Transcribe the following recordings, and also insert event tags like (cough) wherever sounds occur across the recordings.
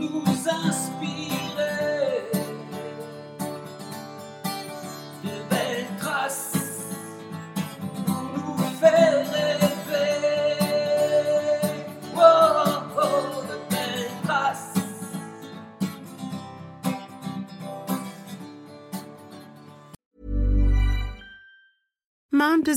nous inspirer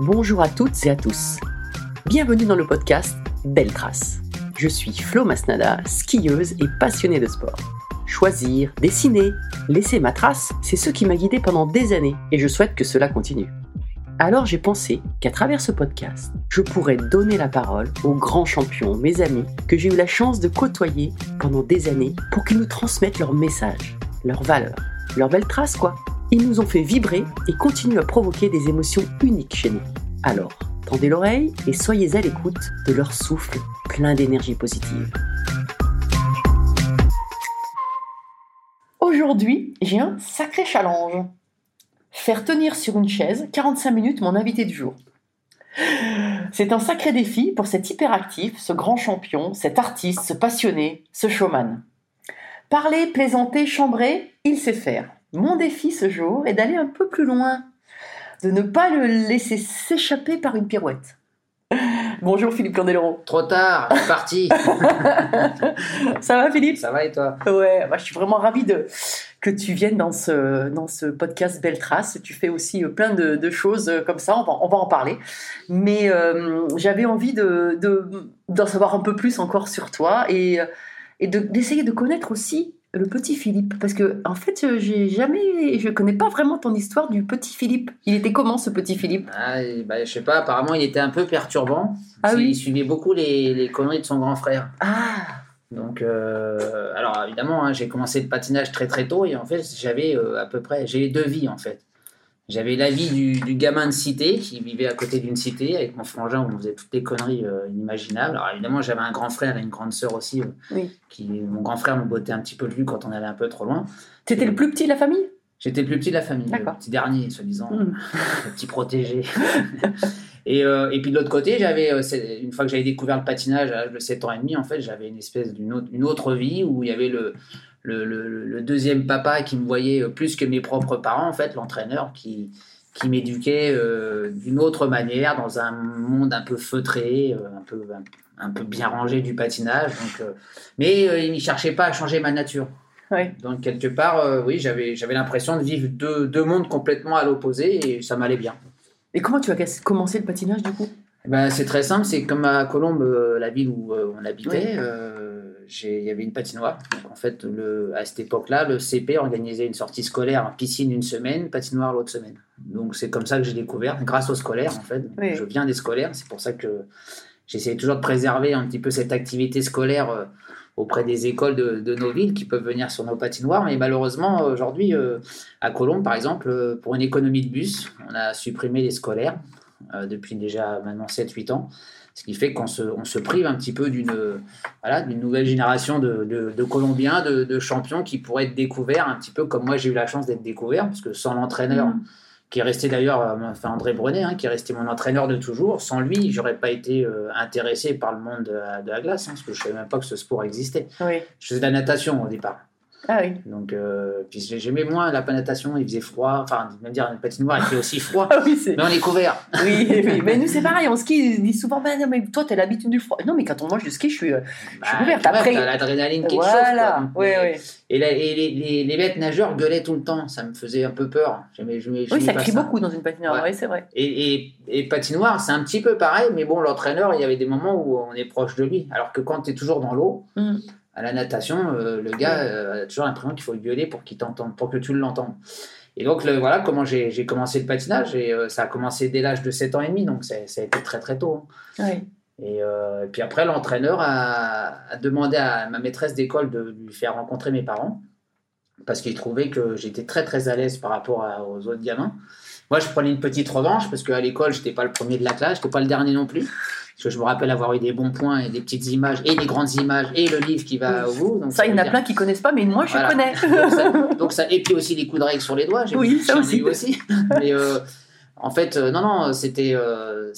Bonjour à toutes et à tous. Bienvenue dans le podcast Belle Trace. Je suis Flo Masnada, skieuse et passionnée de sport. Choisir, dessiner, laisser ma trace, c'est ce qui m'a guidée pendant des années et je souhaite que cela continue. Alors j'ai pensé qu'à travers ce podcast, je pourrais donner la parole aux grands champions, mes amis, que j'ai eu la chance de côtoyer pendant des années pour qu'ils nous transmettent leurs messages, leurs valeurs, leurs belles traces quoi. Ils nous ont fait vibrer et continuent à provoquer des émotions uniques chez nous. Alors, tendez l'oreille et soyez à l'écoute de leur souffle plein d'énergie positive. Aujourd'hui, j'ai un sacré challenge. Faire tenir sur une chaise 45 minutes mon invité du jour. C'est un sacré défi pour cet hyperactif, ce grand champion, cet artiste, ce passionné, ce showman. Parler, plaisanter, chambrer, il sait faire. Mon défi ce jour est d'aller un peu plus loin, de ne pas le laisser s'échapper par une pirouette. (laughs) Bonjour Philippe Candeloro. Trop tard, c'est parti. (laughs) Ça va Philippe? Ça va et toi? Ouais, bah, je suis vraiment ravie de, que tu viennes dans ce, dans ce podcast Belle Trace. Tu fais aussi euh, plein de, de choses euh, comme ça, on va, on va en parler. Mais euh, j'avais envie de, de- d'en savoir un peu plus encore sur toi et, et de- d'essayer de connaître aussi le petit Philippe. Parce que, en fait, euh, j'ai jamais, je connais pas vraiment ton histoire du petit Philippe. Il était comment ce petit Philippe? Ah, bah, Je sais pas, apparemment il était un peu perturbant. Ah oui Il suivait beaucoup les, les conneries de son grand frère. Ah Donc, euh, alors évidemment, hein, j'ai commencé le patinage très très tôt et en fait j'avais euh, à peu près, j'ai deux vies en fait. J'avais la vie du, du gamin de cité qui vivait à côté d'une cité avec mon frangin où on faisait toutes les conneries euh, inimaginables. Alors évidemment j'avais un grand frère et une grande sœur aussi. euh, Oui. qui, mon grand frère me bottait un petit peu le cul quand on allait un peu trop loin. T'étais le plus petit de la famille? J'étais le plus petit de la famille, le petit dernier, soi-disant, Mm. (laughs) le petit protégé. (laughs) et, euh, et puis de l'autre côté, j'avais, une fois que j'avais découvert le patinage à l'âge de 7 ans et demi, en fait, j'avais une espèce d'une autre, une autre vie où il y avait le, le, le- le deuxième papa qui me voyait euh, plus que mes propres parents, en fait, l'entraîneur qui, qui m'éduquait euh, d'une autre manière, dans un monde un peu feutré, euh, un, peu, un, peu bien rangé du patinage. Donc, euh, mais euh, il ne cherchait pas à changer ma nature. Ouais. Donc quelque part, oui, j'avais l'impression de vivre deux, deux mondes complètement à l'opposé et ça m'allait bien. Et comment tu as commencé le patinage du coup? Eh Ben, c'est très simple, c'est comme à Colombes, euh, la ville où on habitait. Il y avait une patinoire. Donc, en fait, le, à cette époque-là, le CP organisait une sortie scolaire en piscine une semaine, patinoire l'autre semaine. Donc c'est comme ça que j'ai découvert, grâce aux scolaires en fait. Oui. Je viens des scolaires, c'est pour ça que j'essaie toujours de préserver un petit peu cette activité scolaire euh, auprès des écoles de, de nos villes qui peuvent venir sur nos patinoires. Mais malheureusement, aujourd'hui, euh, à Colombes, par exemple, euh, pour une économie de bus, on a supprimé les scolaires. euh, depuis déjà maintenant 7-8 ans. Ce qui fait qu'on se, on se prive un petit peu d'une voilà, nouvelle génération de, de, de Colombiens, de, de champions qui pourraient être découverts, un petit peu comme moi j'ai eu la chance d'être découvert, parce que sans l'entraîneur, Mm. qui est resté d'ailleurs, euh, enfin André Brenet, hein, qui est resté mon entraîneur de toujours, sans lui, j'aurais pas été euh, intéressé par le monde de la, glace, hein, parce que je savais même pas que ce sport existait. Oui. Je faisais de la natation au départ. Ah oui. Donc, euh, puis j'ai- j'aimais moins la natation, il faisait froid, enfin, même dire une patinoire, il fait aussi froid. Ah oui. Mais on est couvert. Oui, oui, (laughs) mais nous c'est pareil, en ski, ils disent souvent, bah, non, mais toi, t'as l'habitude du froid. Non, mais quand on mange du ski, je suis, euh, je suis Bah, vois, Après, t'as l'adrénaline qui chauffe. voilà. Donc, oui, oui. Et, la- et les, les, les bêtes nageurs gueulaient tout le temps, ça me faisait un peu peur. J'aimais- j'aimais- Oui, ça crie beaucoup dans une patinoire, Ouais. oui, c'est vrai. Et, et, et patinoire, c'est un petit peu pareil, mais bon, l'entraîneur, il y avait des moments où on est proche de lui. Alors que quand tu es toujours dans l'eau, Mm. À la natation, euh, le gars euh, a toujours l'impression qu'il faut gueuler pour qu'il t'entende, pour que tu l'entendes. Et donc, le- voilà comment j'ai commencé le patinage. Et euh, ça a commencé dès l'âge de 7 ans et demi, donc ça a été très très tôt. hein. Oui. Et, et puis après, l'entraîneur a, a demandé à ma maîtresse d'école de lui faire rencontrer mes parents parce qu'il trouvait que j'étais très très à l'aise par rapport à- aux autres gamins. Moi, je prenais une petite revanche parce qu'à l'école, je n'étais pas le premier de la classe, je n'étais pas le dernier non plus. Parce que je me rappelle avoir eu des bons points et des petites images et des grandes images et le livre qui va au bout. Donc Ça, il y en a plein qui connaissent pas, mais moi, je Voilà. connais. donc ça, donc ça- et puis aussi les coups de règle sur les doigts. Oui, ça aussi. (laughs) Mais euh, en fait, euh, non, non, c'était euh,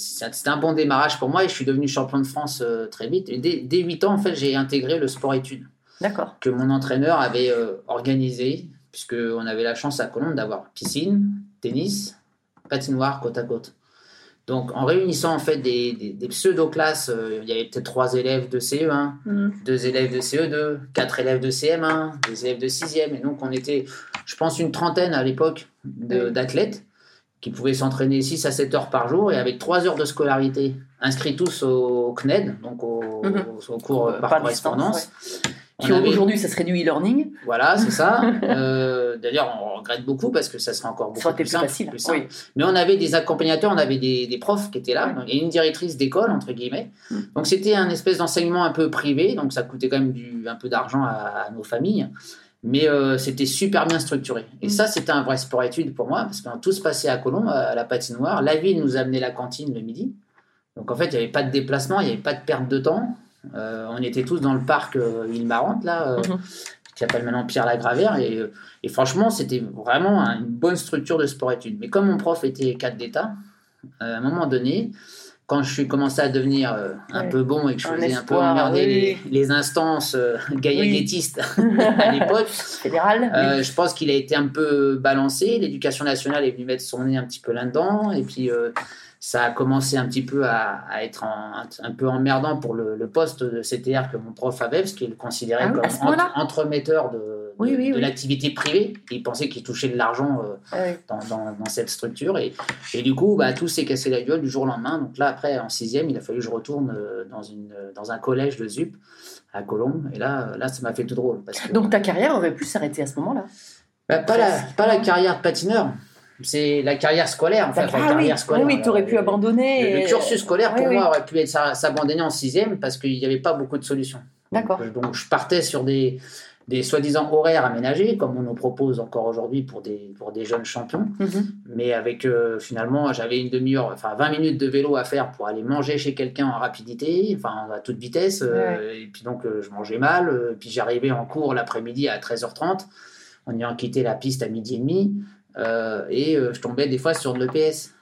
un bon démarrage pour moi et je suis devenu champion de France euh, très vite. Et dès, dès 8 ans, en fait, j'ai intégré le sport-études D'accord. que mon entraîneur avait organisé, puisqu'on avait la chance à Colombes d'avoir piscine, tennis, patinoire côte à côte. Donc, en réunissant en fait des, des- des pseudo-classes, euh, il y avait peut-être trois élèves de CE1, Mm. deux élèves de CE2, quatre élèves de CM1, des élèves de 6e. Et donc, on était, je pense, une trentaine à l'époque Oui. d'athlètes qui pouvaient s'entraîner 6 à 7 heures par jour et avec 3 heures de scolarité, inscrits tous au CNED, donc au, Mhm. au cours Euh, par, correspondance. Avait- aujourd'hui, ça serait du e-learning. voilà, c'est ça. (laughs) Euh, D'ailleurs, on regrette beaucoup parce que ça serait encore beaucoup Ça plus, plus simple, facile. plus simple. Oui. Mais on avait des accompagnateurs, on avait des, des profs qui étaient là, et une directrice d'école, entre guillemets. Mm. Donc c'était un espèce d'enseignement un peu privé, donc ça coûtait quand même du, un peu d'argent à, à nos familles. Mais euh, c'était super bien structuré. Et Mm. ça, c'était un vrai sport-études pour moi, parce que tout se passait à Colombes, à la patinoire. La ville nous amenait la cantine le midi. Donc en fait, il n'y avait pas de déplacement, il n'y avait pas de perte de temps. Euh, on était tous dans le parc euh, Île Marante, là, euh, Mhm. Qui s'appelle maintenant Pierre Lagravère. Et, euh, et franchement, c'était vraiment un- une bonne structure de sport-études. Mais comme mon prof était cadre d'État, euh, à un moment donné, quand je suis commencé à devenir euh, un Ouais. peu bon et que je Un faisais un peu emmerder oui. les, les instances euh, (laughs) à l'époque, oui. je pense qu'il a été un peu balancé. L'éducation nationale est venue mettre son nez un petit peu là-dedans. Et puis, ça a commencé un petit peu à, à être en- un, peu emmerdant pour le, le poste de CTR que mon prof avait, parce qu'il le considérait Ah comme entre- entremetteur de, de, Oui, oui, de oui. l'activité privée. Il pensait qu'il touchait de l'argent euh, Ah dans, dans- dans cette structure. Et, et du coup, bah, tout s'est cassé la gueule du jour au lendemain. Donc là, après, en sixième, il a fallu que je retourne euh, dans, une, dans un collège de ZUP à Colombes. Et là, euh, là ça m'a fait tout drôle. Parce que, Donc ta carrière aurait pu s'arrêter à ce moment-là? bah, pas, la, pas la carrière de patineur, c'est la carrière scolaire. En fait, la ah oui, carrière scolaire. oui, tu aurais pu abandonner. Le, et- cursus scolaire, pour Oui, moi, oui. aurait pu être s'a- s'abandonner en sixième parce qu'il n'y avait pas beaucoup de solutions. D'accord. Donc, euh, donc, je partais sur des, des soi-disant horaires aménagés, comme on nous propose encore aujourd'hui pour des, pour des jeunes champions. Mhm. Mais avec, euh, finalement, j'avais une demi-heure, enfin 20 minutes de vélo à faire pour aller manger chez quelqu'un en rapidité, enfin à toute vitesse. euh, Et puis donc, euh, je mangeais mal. puis j'arrivais en cours l'après-midi à 13h30, en ayant quitté la piste à midi et demi. Euh, et euh, je tombais des fois sur de l'EPS.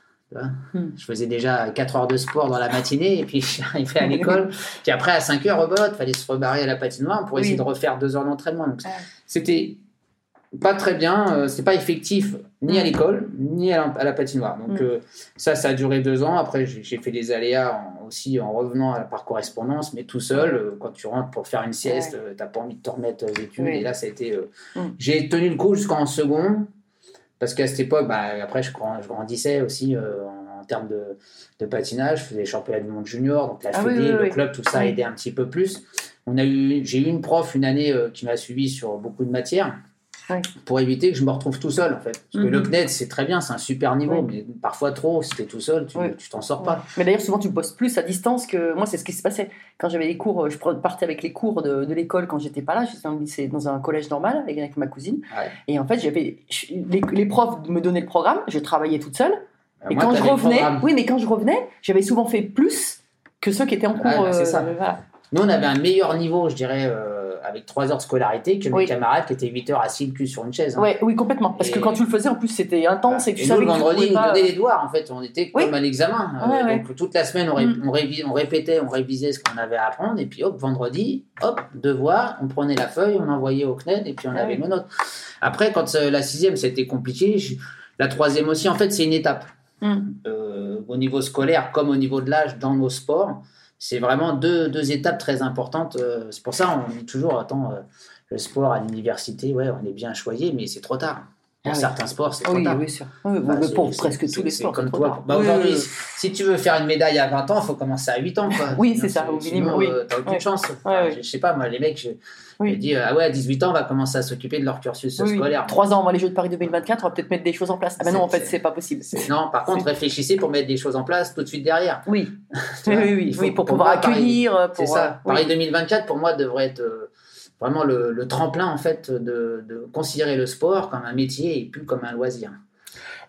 Hmm. Je faisais déjà 4 heures de sport dans la matinée et puis (laughs) j'arrivais à l'école. (laughs) puis après, à 5 heures, rebelote, fallait se rebarrer à la patinoire pour essayer Oui. de refaire 2 heures d'entraînement. Donc, c'était pas très bien, euh, c'est pas effectif ni à Mm. l'école ni à la, à la patinoire. Donc Mm. euh, ça, ça a duré deux ans. Après, j'ai fait des aléas en- aussi en revenant à- par correspondance, mais tout seul. euh, quand tu rentres pour faire une sieste, t'as pas envie de te remettre aux études. Oui. Et là, ça a été. Mm. J'ai tenu le coup jusqu'en second, parce qu'à cette époque, bah, après, je, grand- je grandissais aussi euh, en, en termes de, de patinage. Je faisais les championnats du monde junior, donc la Ah oui, Fédé, oui, le oui. club, tout ça a Oui. aidé un petit peu plus. On a eu, j'ai eu une prof une année euh, qui m'a suivi sur beaucoup de matières Ouais. pour éviter que je me retrouve tout seul en fait. Parce que Mhm. le CNED c'est très bien, c'est un super niveau, mais parfois trop, si t'es tout seul, tu t'en sors pas. Mais d'ailleurs, souvent, tu bosses plus à distance que moi. C'est ce qui se passait quand j'avais les cours. Je partais avec les cours de, de l'école quand j'étais pas là. J'étais dans lycée, dans un collège normal avec, ma cousine. Et en fait, j'avais les, les profs me donnaient le programme. Je travaillais toute seule. Euh, Et moi, quand je revenais, oui, mais quand je revenais, j'avais souvent fait plus que ceux qui étaient en cours. Ah, bah, c'est euh, ça. voilà. Nous, on avait un meilleur niveau, je dirais, euh, avec 3 heures de scolarité que mes Oui. camarades qui étaient 8 heures assis le cul sur une chaise. hein. Ouais, oui, complètement. Parce que quand tu le faisais, en plus, c'était intense et tu Et savais le que tu vendredi, ils pas- donnaient les devoirs, en fait. On était comme à l'examen. Euh, Ouais. Donc, toute la semaine, on, ré- Mm. on, révi- on répétait, on révisait ce qu'on avait à apprendre. Et puis, hop, vendredi, hop, devoir, on prenait la feuille, on envoyait au CNED et puis on Ah avait nos notes. Après, quand euh, la sixième, c'était compliqué, je- la troisième aussi, en fait, c'est une étape. Mm. Euh, au niveau scolaire comme au niveau de l'âge dans nos sports, c'est vraiment deux, étapes très importantes. Euh, c'est pour ça on dit toujours, attends, euh, le sport à l'université, ouais, on est bien choyé, mais c'est trop tard. Ah oui. certains sports, c'est Oui, oui, sûr. Oui, Enfin, mais c'est- pour c'est- presque c'est- tous les c'est sports. comme c'est toi. Bah, aujourd'hui, si- tu veux faire une médaille à 20 ans, il faut commencer à 8 ans. Quoi. Oui, c'est ça, au minimum, oui. euh, t'as aucune chance. Enfin, je, je sais pas, moi, les mecs, je, je dis, euh, ah ouais, à 18 ans, on va commencer à s'occuper de leur cursus scolaire. Trois ans avant les Jeux de Paris 2024, on va peut-être mettre des choses en place. Ah ben non, en fait, c'est pas possible. C'est- Non, par contre, réfléchissez pour mettre des choses en place tout de suite derrière. Oui, (laughs) Tu oui, oui, oui, pour pouvoir accueillir. C'est Pour, ça. euh. Paris 2024, pour moi, devrait être euh, vraiment le, le tremplin, en fait, de, de considérer le sport comme un métier et plus comme un loisir.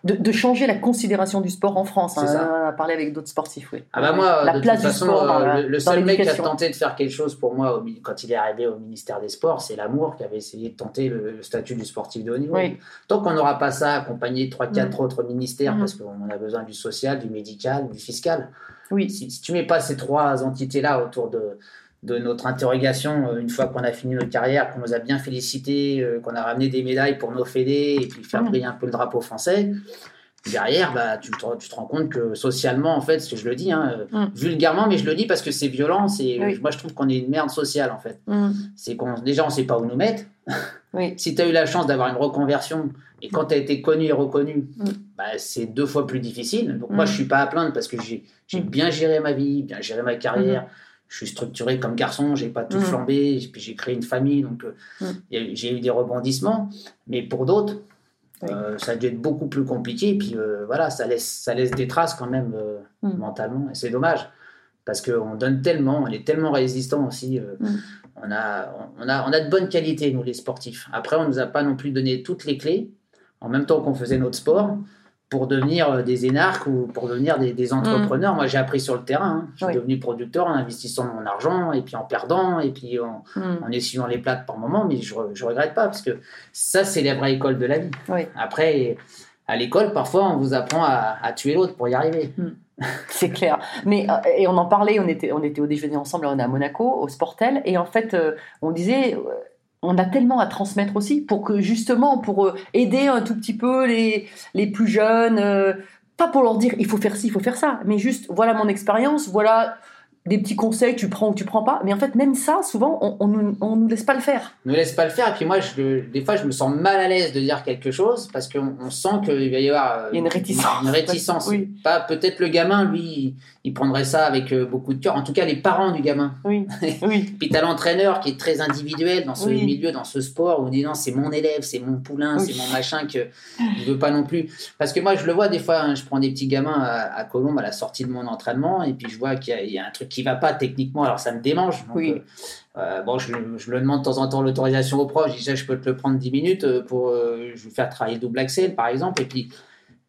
de, de changer la considération du sport en France. Hein. ça. On a parlé avec d'autres sportifs, oui. Ah bah moi, la de place toute du façon, sport dans euh, la- le, dans seul mec qui a tenté de faire quelque chose pour moi quand il est arrivé au ministère des Sports, c'est l'amour qui avait essayé de tenter le, statut du sportif de haut niveau. Oui. Tant qu'on n'aura pas ça accompagné de 3-4 Mm. autres ministères, Mm. parce qu'on a besoin du social, du médical, du fiscal, Oui, si, si tu mets pas ces trois entités-là autour de, de notre interrogation, euh, une fois qu'on a fini notre carrière, qu'on nous a bien félicité, euh, qu'on a ramené des médailles pour nos fédés, et puis faire Mm. briller un peu le drapeau français, derrière, bah, tu, te, tu te rends compte que socialement, en fait, ce que je le dis, hein, euh, Mm. vulgairement, mais je le dis parce que c'est violent, c'est, Oui. moi je trouve qu'on est une merde sociale, en fait. Mm. C'est qu'on, déjà, on sait pas où nous mettre. oui, (laughs) Si tu as eu la chance d'avoir une reconversion, et quand tu as été connu et reconnu, Mm. bah, c'est deux fois plus difficile. Donc moi, je suis pas à plaindre parce que j'ai, bien géré ma vie, bien géré ma carrière. Je suis structuré comme garçon, j'ai pas tout Mm. flambé, puis j'ai créé une famille, donc euh, Mm. j'ai eu des rebondissements. Mais pour d'autres, Oui. euh, ça a dû être beaucoup plus compliqué. Puis euh, voilà, ça laisse, ça laisse des traces quand même euh, Mm. mentalement. Et c'est dommage. Parce qu'on donne tellement, on est tellement résistant aussi. on, a, on, a, on a de bonnes qualités, nous les sportifs. Après, on nous a pas non plus donné toutes les clés, en même temps qu'on faisait notre sport, pour devenir euh, des énarques ou pour devenir des, des entrepreneurs. Moi, j'ai appris sur le terrain. hein. Je suis Mm. Oui. devenu producteur en investissant mon argent, et puis en perdant, et puis en, Mm. en essuyant les plates par moment, mais je, je regrette pas, parce que ça, c'est la vraie école de la vie. Oui. Après, à l'école, parfois, on vous apprend à, à tuer l'autre pour y arriver. c'est clair. Mais euh, et on en parlait, on était, on était au déjeuner ensemble, on est à Monaco, au Sportel, et en fait, euh, on disait, on a tellement à transmettre aussi pour que justement, pour euh, aider un tout petit peu les, les plus jeunes, euh, pas pour leur dire il faut faire ci, il faut faire ça, mais juste voilà mon expérience, voilà des petits conseils, tu prends ou tu prends pas. Mais en fait, même ça, souvent, on, on, nous- on nous laisse pas le faire. ne laisse pas le faire. Et puis moi, je, des fois, je me sens mal à l'aise de dire quelque chose parce qu'on on sent qu'il va y avoir euh, Il y a une réticence. Une réticence. Oui. Pas peut-être le gamin, lui, il, il prendrait ça avec euh, beaucoup de cœur. En tout cas, les parents du gamin. Oui, (laughs) oui, Puis t'as l'entraîneur qui est très individuel dans ce Oui. milieu, dans ce sport, où on dit non, c'est mon élève, c'est mon poulain, Oui. c'est mon machin que il veut pas non plus. Parce que moi, je le vois des fois, hein, je prends des petits gamins à, à Colombe à la sortie de mon entraînement, et puis je vois qu'il y, y a un truc qui va pas techniquement, alors ça me démange. Donc, Oui. euh, euh, bon, je, je le demande de temps en temps l'autorisation au prof, je dis ça, je peux te le prendre 10 minutes euh, pour euh, je vais faire travailler le double axel, par exemple, et puis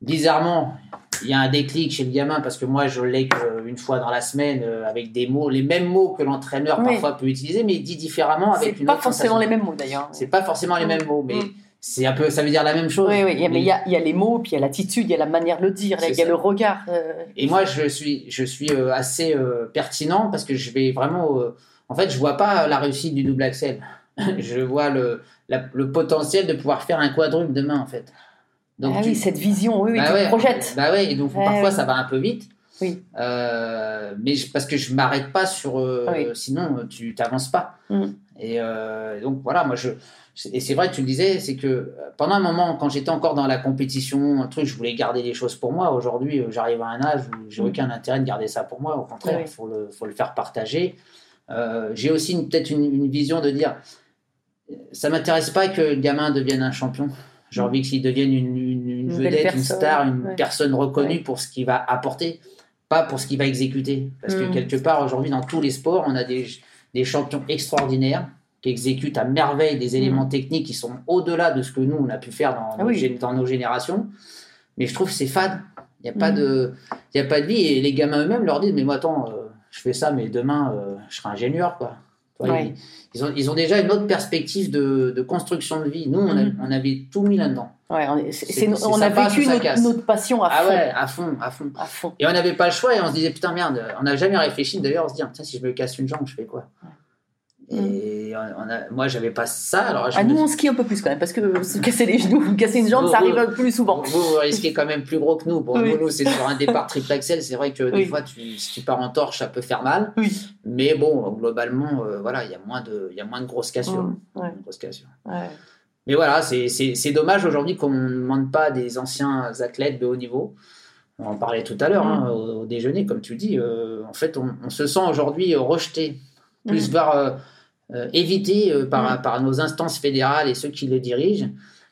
bizarrement, il y a un déclic chez le gamin parce que moi je l'ai qu'une fois dans la semaine avec des mots, les mêmes mots que l'entraîneur Oui. parfois peut utiliser, mais dit différemment avec c'est une pas autre forcément sensation. les mêmes mots d'ailleurs. C'est pas forcément les Mm. mêmes mots, mais Mm. C'est un peu, ça veut dire la même chose. Oui, oui, il y a- mais Mais- il y a, il y a les mots, puis il y a l'attitude, il y a la manière de le dire, il y a ça. le regard. euh, Et moi, je suis, je suis euh, assez euh, pertinent parce que je vais vraiment. euh, en fait, je vois pas la réussite du double axel. (laughs) je vois le, la- le potentiel de pouvoir faire un quadruple demain, en fait. Donc, ah tu- oui, cette vision, oui, bah tu ouais, te projettes. Bah ouais, et donc Ouais, parfois ça va un peu vite. Oui. Mais je- parce que je m'arrête pas sur. Oui. Sinon, tu t'avances pas. Mm. Et donc voilà, moi je. Et c'est vrai, tu le disais, c'est que euh, pendant un moment, quand j'étais encore dans la compétition, un truc, je voulais garder les choses pour moi. Aujourd'hui, euh, j'arrive à un âge où j'ai Mm. aucun intérêt de garder ça pour moi. Au contraire, Oui. il faut le, faut le faire partager. Euh, j'ai aussi peut-être une, une vision de dire ça m'intéresse pas que le gamin devienne un champion. J'ai Mm. envie qu'il devienne une, vedette, une star, une ouais. personne reconnue Ouais. pour ce qu'il va apporter, pas pour ce qu'il va exécuter. Parce que Mm. quelque part, aujourd'hui, dans tous les sports, on a des, des champions extraordinaires qui exécutent à merveille des éléments techniques qui sont au-delà de ce que nous, on a pu faire dans, Mm. Ah nos, oui. gé- dans nos générations. Mais je trouve que c'est fade. Il n'y a, pas Mm. de- y a pas de vie. Et les gamins eux-mêmes leur disent Mais moi, attends, euh, je fais ça, mais demain, euh, je serai ingénieur. Quoi. Ouais. ils, ils ont, ils ont déjà une autre perspective de, de construction de vie. Nous, on, a- Mhm. on avait tout mis là-dedans. Ouais, on, est- a vécu notre, passion à Ah fond. ouais, à fond, à fond. À fond. Et on n'avait pas le choix et on se disait putain merde, on n'a jamais réfléchi d'ailleurs, on se dit tiens si je me casse une jambe, je fais quoi? Et on a, moi j'avais pas ça, alors je Ah, me- nous, on skie un peu plus quand même, parce que se casser les genoux, (laughs) casser une jambe, Vous- ça vous- arrive plus souvent. Vous, vous risquez quand même plus gros que nous. Pour Oui. nous, c'est sur un départ triple axel. C'est vrai que des fois, tu, si tu pars en torche, ça peut faire mal. Oui. Mais bon, globalement, euh, voilà, il y a moins de, il y a moins de grosses cassures. Mm, ouais. Moins de grosses cassures. Ouais. Mais voilà, c'est- dommage aujourd'hui qu'on ne demande pas des anciens athlètes de haut niveau. On en parlait tout à l'heure Mm. hein, au, au déjeuner, comme tu dis. euh, en fait, on, on se sent aujourd'hui euh, rejeté, plus Mm. euh, euh, évité euh, par, par nos instances fédérales et ceux qui les dirigent,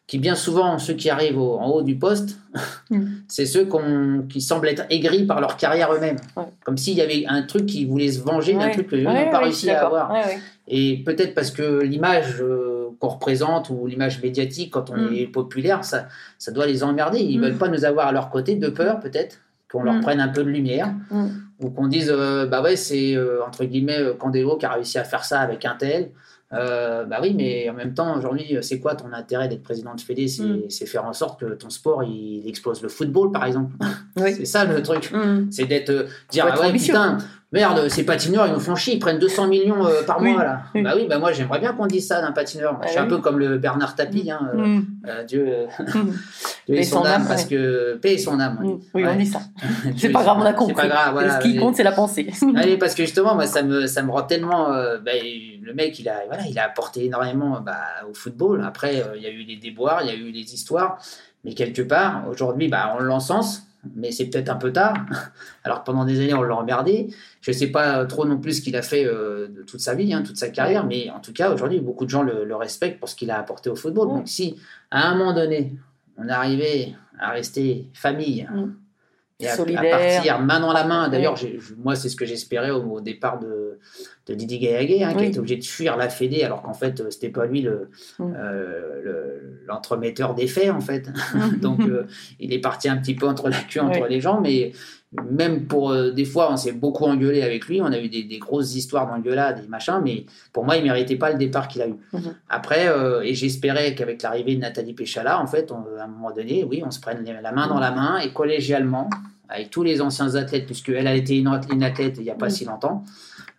qui bien souvent, ceux qui arrivent au- en haut du poste, (laughs) Mm. c'est ceux qui semblent être aigris par leur carrière eux-mêmes. Ouais. Comme s'il y avait un truc qui voulait se venger d'un Ouais. truc que Ouais, n'ont pas réussi à avoir. Et peut-être parce que l'image euh, qu'on représente ou l'image médiatique quand on Mm. est populaire, ça, ça doit les emmerder. Ils Mm. veulent pas nous avoir à leur côté, de peur peut-être, qu'on leur prenne un peu de lumière. Ou qu'on dise, euh, bah ouais, c'est euh, entre guillemets euh, Candelo qui a réussi à faire ça avec un tel. Euh, bah oui, mais en même temps, aujourd'hui, c'est quoi ton intérêt d'être président de Fédé? C'est Mm. c'est faire en sorte que ton sport, il explose le football, par exemple. Oui. (laughs) c'est ça le truc. Mm. C'est d'être euh, dire ah ouais ambitieux. putain merde ces patineurs ils nous font chier ils prennent 200 millions euh, par Oui, mois là oui. bah oui bah moi j'aimerais bien qu'on dise ça d'un patineur Bah je suis un peu comme le Bernard Tapie hein, euh, Mm. euh, Dieu Mm. (laughs) Dieu son son âme parce que paix et son âme Mm. Oui, Ouais. on dit ça. (laughs) Dieu C'est pas grave, on a compris. c'est pas grave voilà Ce qui compte, c'est la pensée. (laughs) Allez, parce que justement, moi, ça me, ça me rend tellement. euh, bah, le mec, il a, voilà, il a apporté énormément bah, au football. Après, il y a eu les déboires, il y a eu les histoires. Mais quelque part, aujourd'hui, bah, on l'encense, mais c'est peut-être un peu tard. (laughs) Alors que pendant des années, on l'a emmerdé. Je ne sais pas trop non plus ce qu'il a fait euh, de toute sa vie, hein, toute sa carrière. Mais en tout cas, aujourd'hui, beaucoup de gens le, le respectent pour ce qu'il a apporté au football. Donc, si à un moment donné, on arrivait à rester famille. Mm. Et à, partir main dans la main. D'ailleurs, moi, c'est ce que j'espérais au, au départ de, de Didier Gaillaguet, hein, qui Oui. était obligé de fuir la Fédé, alors qu'en fait, euh, c'était pas lui le, Mm. euh, le- l'entremetteur des faits, en fait. Mm. (laughs) Donc, euh, il est parti un petit peu entre la queue, entre les jambes, mais même pour euh, des fois, on s'est beaucoup engueulé avec lui. On a eu des, des grosses histoires d'engueulade et machin, mais pour moi, il méritait pas le départ qu'il a eu. Mhm. Après, euh, et j'espérais qu'avec l'arrivée de Nathalie Péchala, en fait, on- à un moment donné, oui, on se prenne la main dans la main et collégialement, avec tous les anciens athlètes, puisque elle a été une, ath- une athlète il n'y a pas Mhm. si longtemps,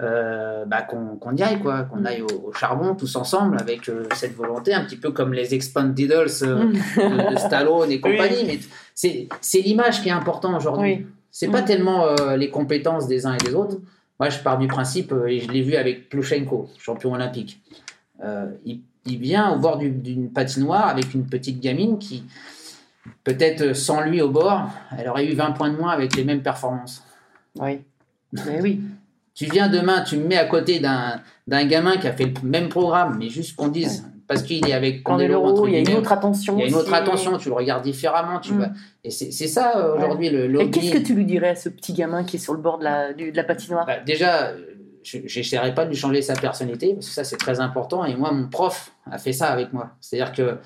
euh, bah, qu'on y aille, quoi, qu'on aille au, au charbon tous ensemble avec euh, cette volonté, un petit peu comme les Expandidos euh, Mm. de, de Stallone et (laughs) compagnie. Mais c'est c'est l'image qui est importante aujourd'hui. Oui. C'est pas Mm. tellement euh, les compétences des uns et des autres. Moi, je pars du principe, euh, et je l'ai vu avec Plushenko, champion olympique. Euh, il, il vient au bord du- d'une patinoire avec une petite gamine qui, peut-être sans lui au bord, elle aurait eu 20 points de moins avec les mêmes performances. Oui. Mais oui. Tu viens demain, tu me mets à côté d'un d'un gamin qui a fait le même programme, mais juste qu'on dise, parce qu'il est avec Candelo, il y a une autre attention. il y a une autre attention, tu le regardes différemment, tu Mm. vas- Et c'est ça euh, aujourd'hui le Et qu'est-ce que tu lui dirais à ce petit gamin qui est sur le bord de la, du- de la patinoire? Bah, déjà, je n'essaierai pas de lui changer sa personnalité, parce que ça, c'est très important. Et moi, mon prof a fait ça avec moi. C'est-à-dire que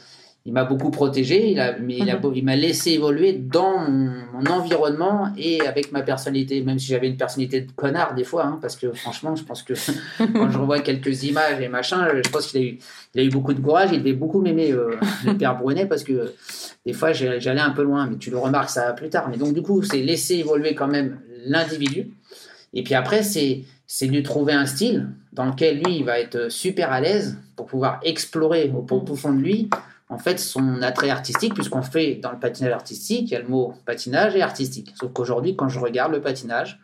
il m'a beaucoup protégé, il a- mais Mhm. il m'a laissé évoluer dans mon, mon environnement et avec ma personnalité, même si j'avais une personnalité de connard des fois, hein, parce que franchement, je pense que (laughs) quand je revois quelques images et machin, je pense qu'il a eu, il a eu beaucoup de courage, il devait beaucoup m'aimer, euh, le (laughs) père Brunet, parce que des fois, j'allais un peu loin, mais tu le remarques ça plus tard. Mais donc, du coup, c'est laisser évoluer quand même l'individu. Et puis après, c'est c'est lui trouver un style dans lequel lui, il va être super à l'aise pour pouvoir explorer au Mm. profond de lui, en fait, son attrait artistique, puisqu'on fait dans le patinage artistique, il y a le mot patinage et artistique. Sauf qu'aujourd'hui, quand je regarde le patinage,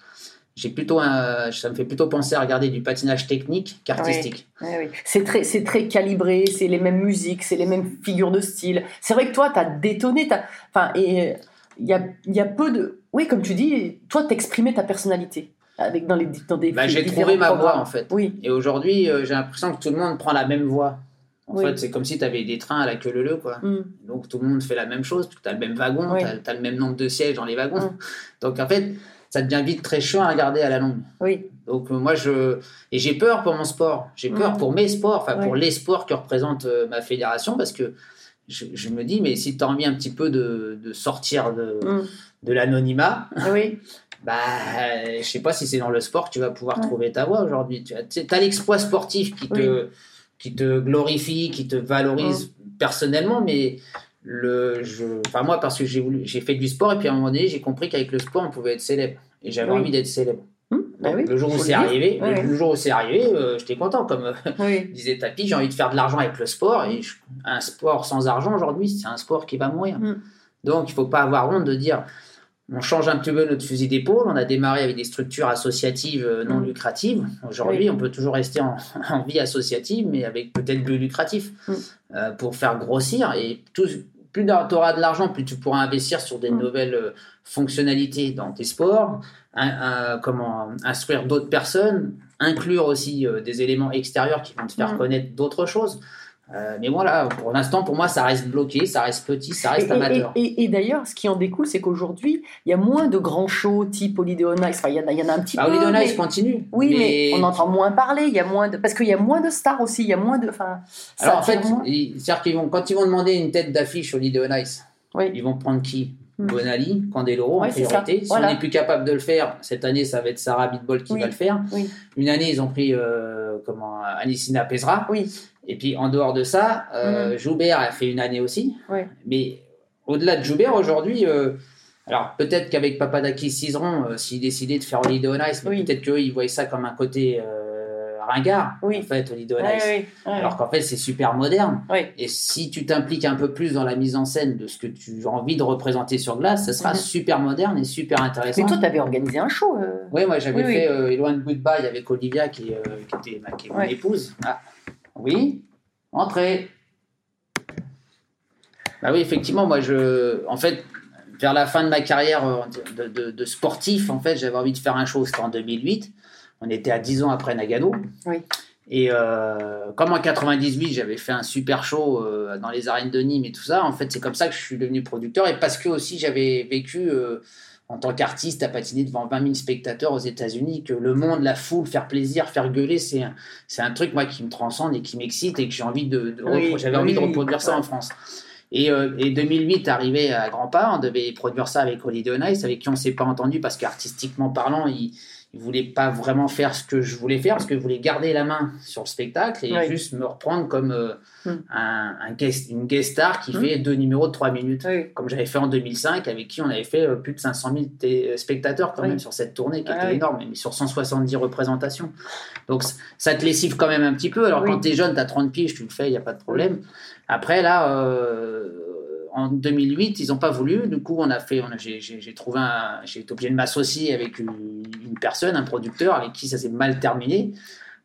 j'ai plutôt un, ça me fait plutôt penser à regarder du patinage technique qu'artistique. Oui, oui. C'est très, c'est très calibré, c'est les mêmes musiques, c'est les mêmes figures de style. C'est vrai que toi, tu as détonné. Enfin, et il y a, y a peu de. Oui, comme tu dis, toi, t'exprimais ta personnalité avec, dans, les, dans des Bah, j'ai trouvé ma programmes. en fait. Oui, Et aujourd'hui, euh, j'ai l'impression que tout le monde prend la même voie. En Oui. fait, c'est comme si tu avais des trains à la queue leu quoi. Mm. Donc tout le monde fait la même chose, tu as le même wagon, Oui. tu as, le même nombre de sièges dans les wagons. Mm. (laughs) Donc en fait, ça devient vite très chiant à regarder à la longue. oui, Donc euh, moi, je... Et j'ai peur pour mon sport, j'ai peur Mm. pour mes sports, enfin pour Oui. les sports que représente euh, ma fédération, parce que je, je me dis, mais si tu as envie un petit peu de, de sortir de, de l'anonymat, Oui. (laughs) bah, euh, je sais pas si c'est dans le sport que tu vas pouvoir Ouais. trouver ta voie aujourd'hui. Tu as, l'exploit sportif qui te, qui te glorifie, qui te valorise Mm. personnellement, mais le, je, enfin moi, parce que j'ai voulu, j'ai fait du sport et puis à un moment donné, j'ai compris qu'avec le sport, on pouvait être célèbre. Et j'avais Oui. envie d'être célèbre. Bah oui, le jour où c'est le arrivé, le, jour où c'est arrivé, j'étais content. Comme euh, Oui. (laughs) disait Tapi, j'ai envie de faire de l'argent avec le sport. Et je- un sport sans argent aujourd'hui, c'est un sport qui va mourir. Mm. Donc il faut pas avoir honte de dire on change un petit peu notre fusil d'épaule. On a démarré avec des structures associatives euh, non Mm. lucratives. Aujourd'hui, Oui. on peut toujours rester en, (laughs) en vie associative, mais avec peut-être plus lucratif Mm. euh, pour faire grossir. Et tout, plus tu auras de l'argent, plus tu pourras investir sur des Mm. nouvelles euh, fonctionnalités dans tes sports, un- un- comment instruire d'autres personnes, inclure aussi euh, des éléments extérieurs qui vont te faire Mm. connaître d'autres choses. Euh, mais voilà, pour l'instant, pour moi, ça reste bloqué, ça reste petit, ça reste Et- amateur. Et, et- et d'ailleurs, ce qui en découle, c'est qu'aujourd'hui, il y a moins de grands shows type Holiday on Ice. Enfin, il y, en a- en un petit Bah, peu. Holiday on mais- Ice continue. Oui, mais... on entend moins parler. Il y a moins de parce qu'il y a moins de stars aussi. Il y a moins de. Enfin, Alors en fait, c'est-à-dire qu'ils vont, quand ils vont demander une tête d'affiche Holiday on Ice, Oui. ils vont prendre qui? Hmm. Bonali, Candeloro en Ouais, c'est priorité. Si Voilà. on n'est plus capable de le faire, cette année, ça va être Sarah Bitbol qui Oui. va le faire. Oui. Une année, ils ont pris euh, comment, Anicina Pesra. Oui. Et puis en dehors de ça, euh, Joubert a fait une année aussi. Mais au-delà de Joubert, aujourd'hui, euh, alors peut-être qu'avec Papadakis Cizeron, euh, s'ils décidaient de faire Holiday on Ice, mais Oui. peut-être qu'eux, ils voyaient ça comme un côté euh, ringard, Oui. en fait, Holiday on Ouais, Ice. ouais, ouais. Alors qu'en fait, c'est super moderne. Et si tu t'impliques un peu plus dans la mise en scène de ce que tu as envie de représenter sur glace, ça sera Mhm. super moderne et super intéressant. Mais toi, tu avais organisé un show. Oui, moi j'avais Oui, fait Eloi Goodbye avec Olivia qui, qui était, ma- qui est mon épouse. Ah. Oui, entrez. Bah oui, effectivement, moi je. En fait, vers la fin de ma carrière euh, de, de- de sportif, en fait, j'avais envie de faire un show. C'était en 2008. On était à 10 ans après Nagano. Oui. Et euh, comme en 98, j'avais fait un super show euh, dans les arènes de Nîmes et tout ça, en fait, c'est comme ça que je suis devenu producteur et parce que aussi j'avais vécu euh, en tant qu'artiste à patiner devant 20 000 spectateurs aux États-Unis, que le monde, la foule, faire plaisir, faire gueuler, c'est un, c'est un truc moi qui me transcende et qui m'excite et que j'ai envie de, de Oui, repro- j'avais envie de oui, reproduire ça en France. Et, euh, et 2008 arrivé à grands pas, on devait produire ça avec Holiday on Ice, avec qui on s'est pas entendu parce qu'artistiquement parlant, il il voulait pas vraiment faire ce que je voulais faire parce que je voulais garder la main sur le spectacle et Oui. juste me reprendre comme euh, Mm. un, un guest, une guest star qui Mm. fait deux numéros de trois minutes Oui. comme j'avais fait en 2005, avec qui on avait fait euh, plus de 500 000 té- spectateurs quand Oui. même sur cette tournée qui Ah était énorme, mais sur 170 représentations. Donc ça te lessive quand même un petit peu. Alors quand tu es jeune, tu as 30 piges, tu le fais, il n'y a pas de problème. Après, là, euh, en 2008, ils n'ont pas voulu. Du coup, on a fait, j'ai- trouvé j'ai été obligé de m'associer avec une, une personne, un producteur, avec qui ça s'est mal terminé.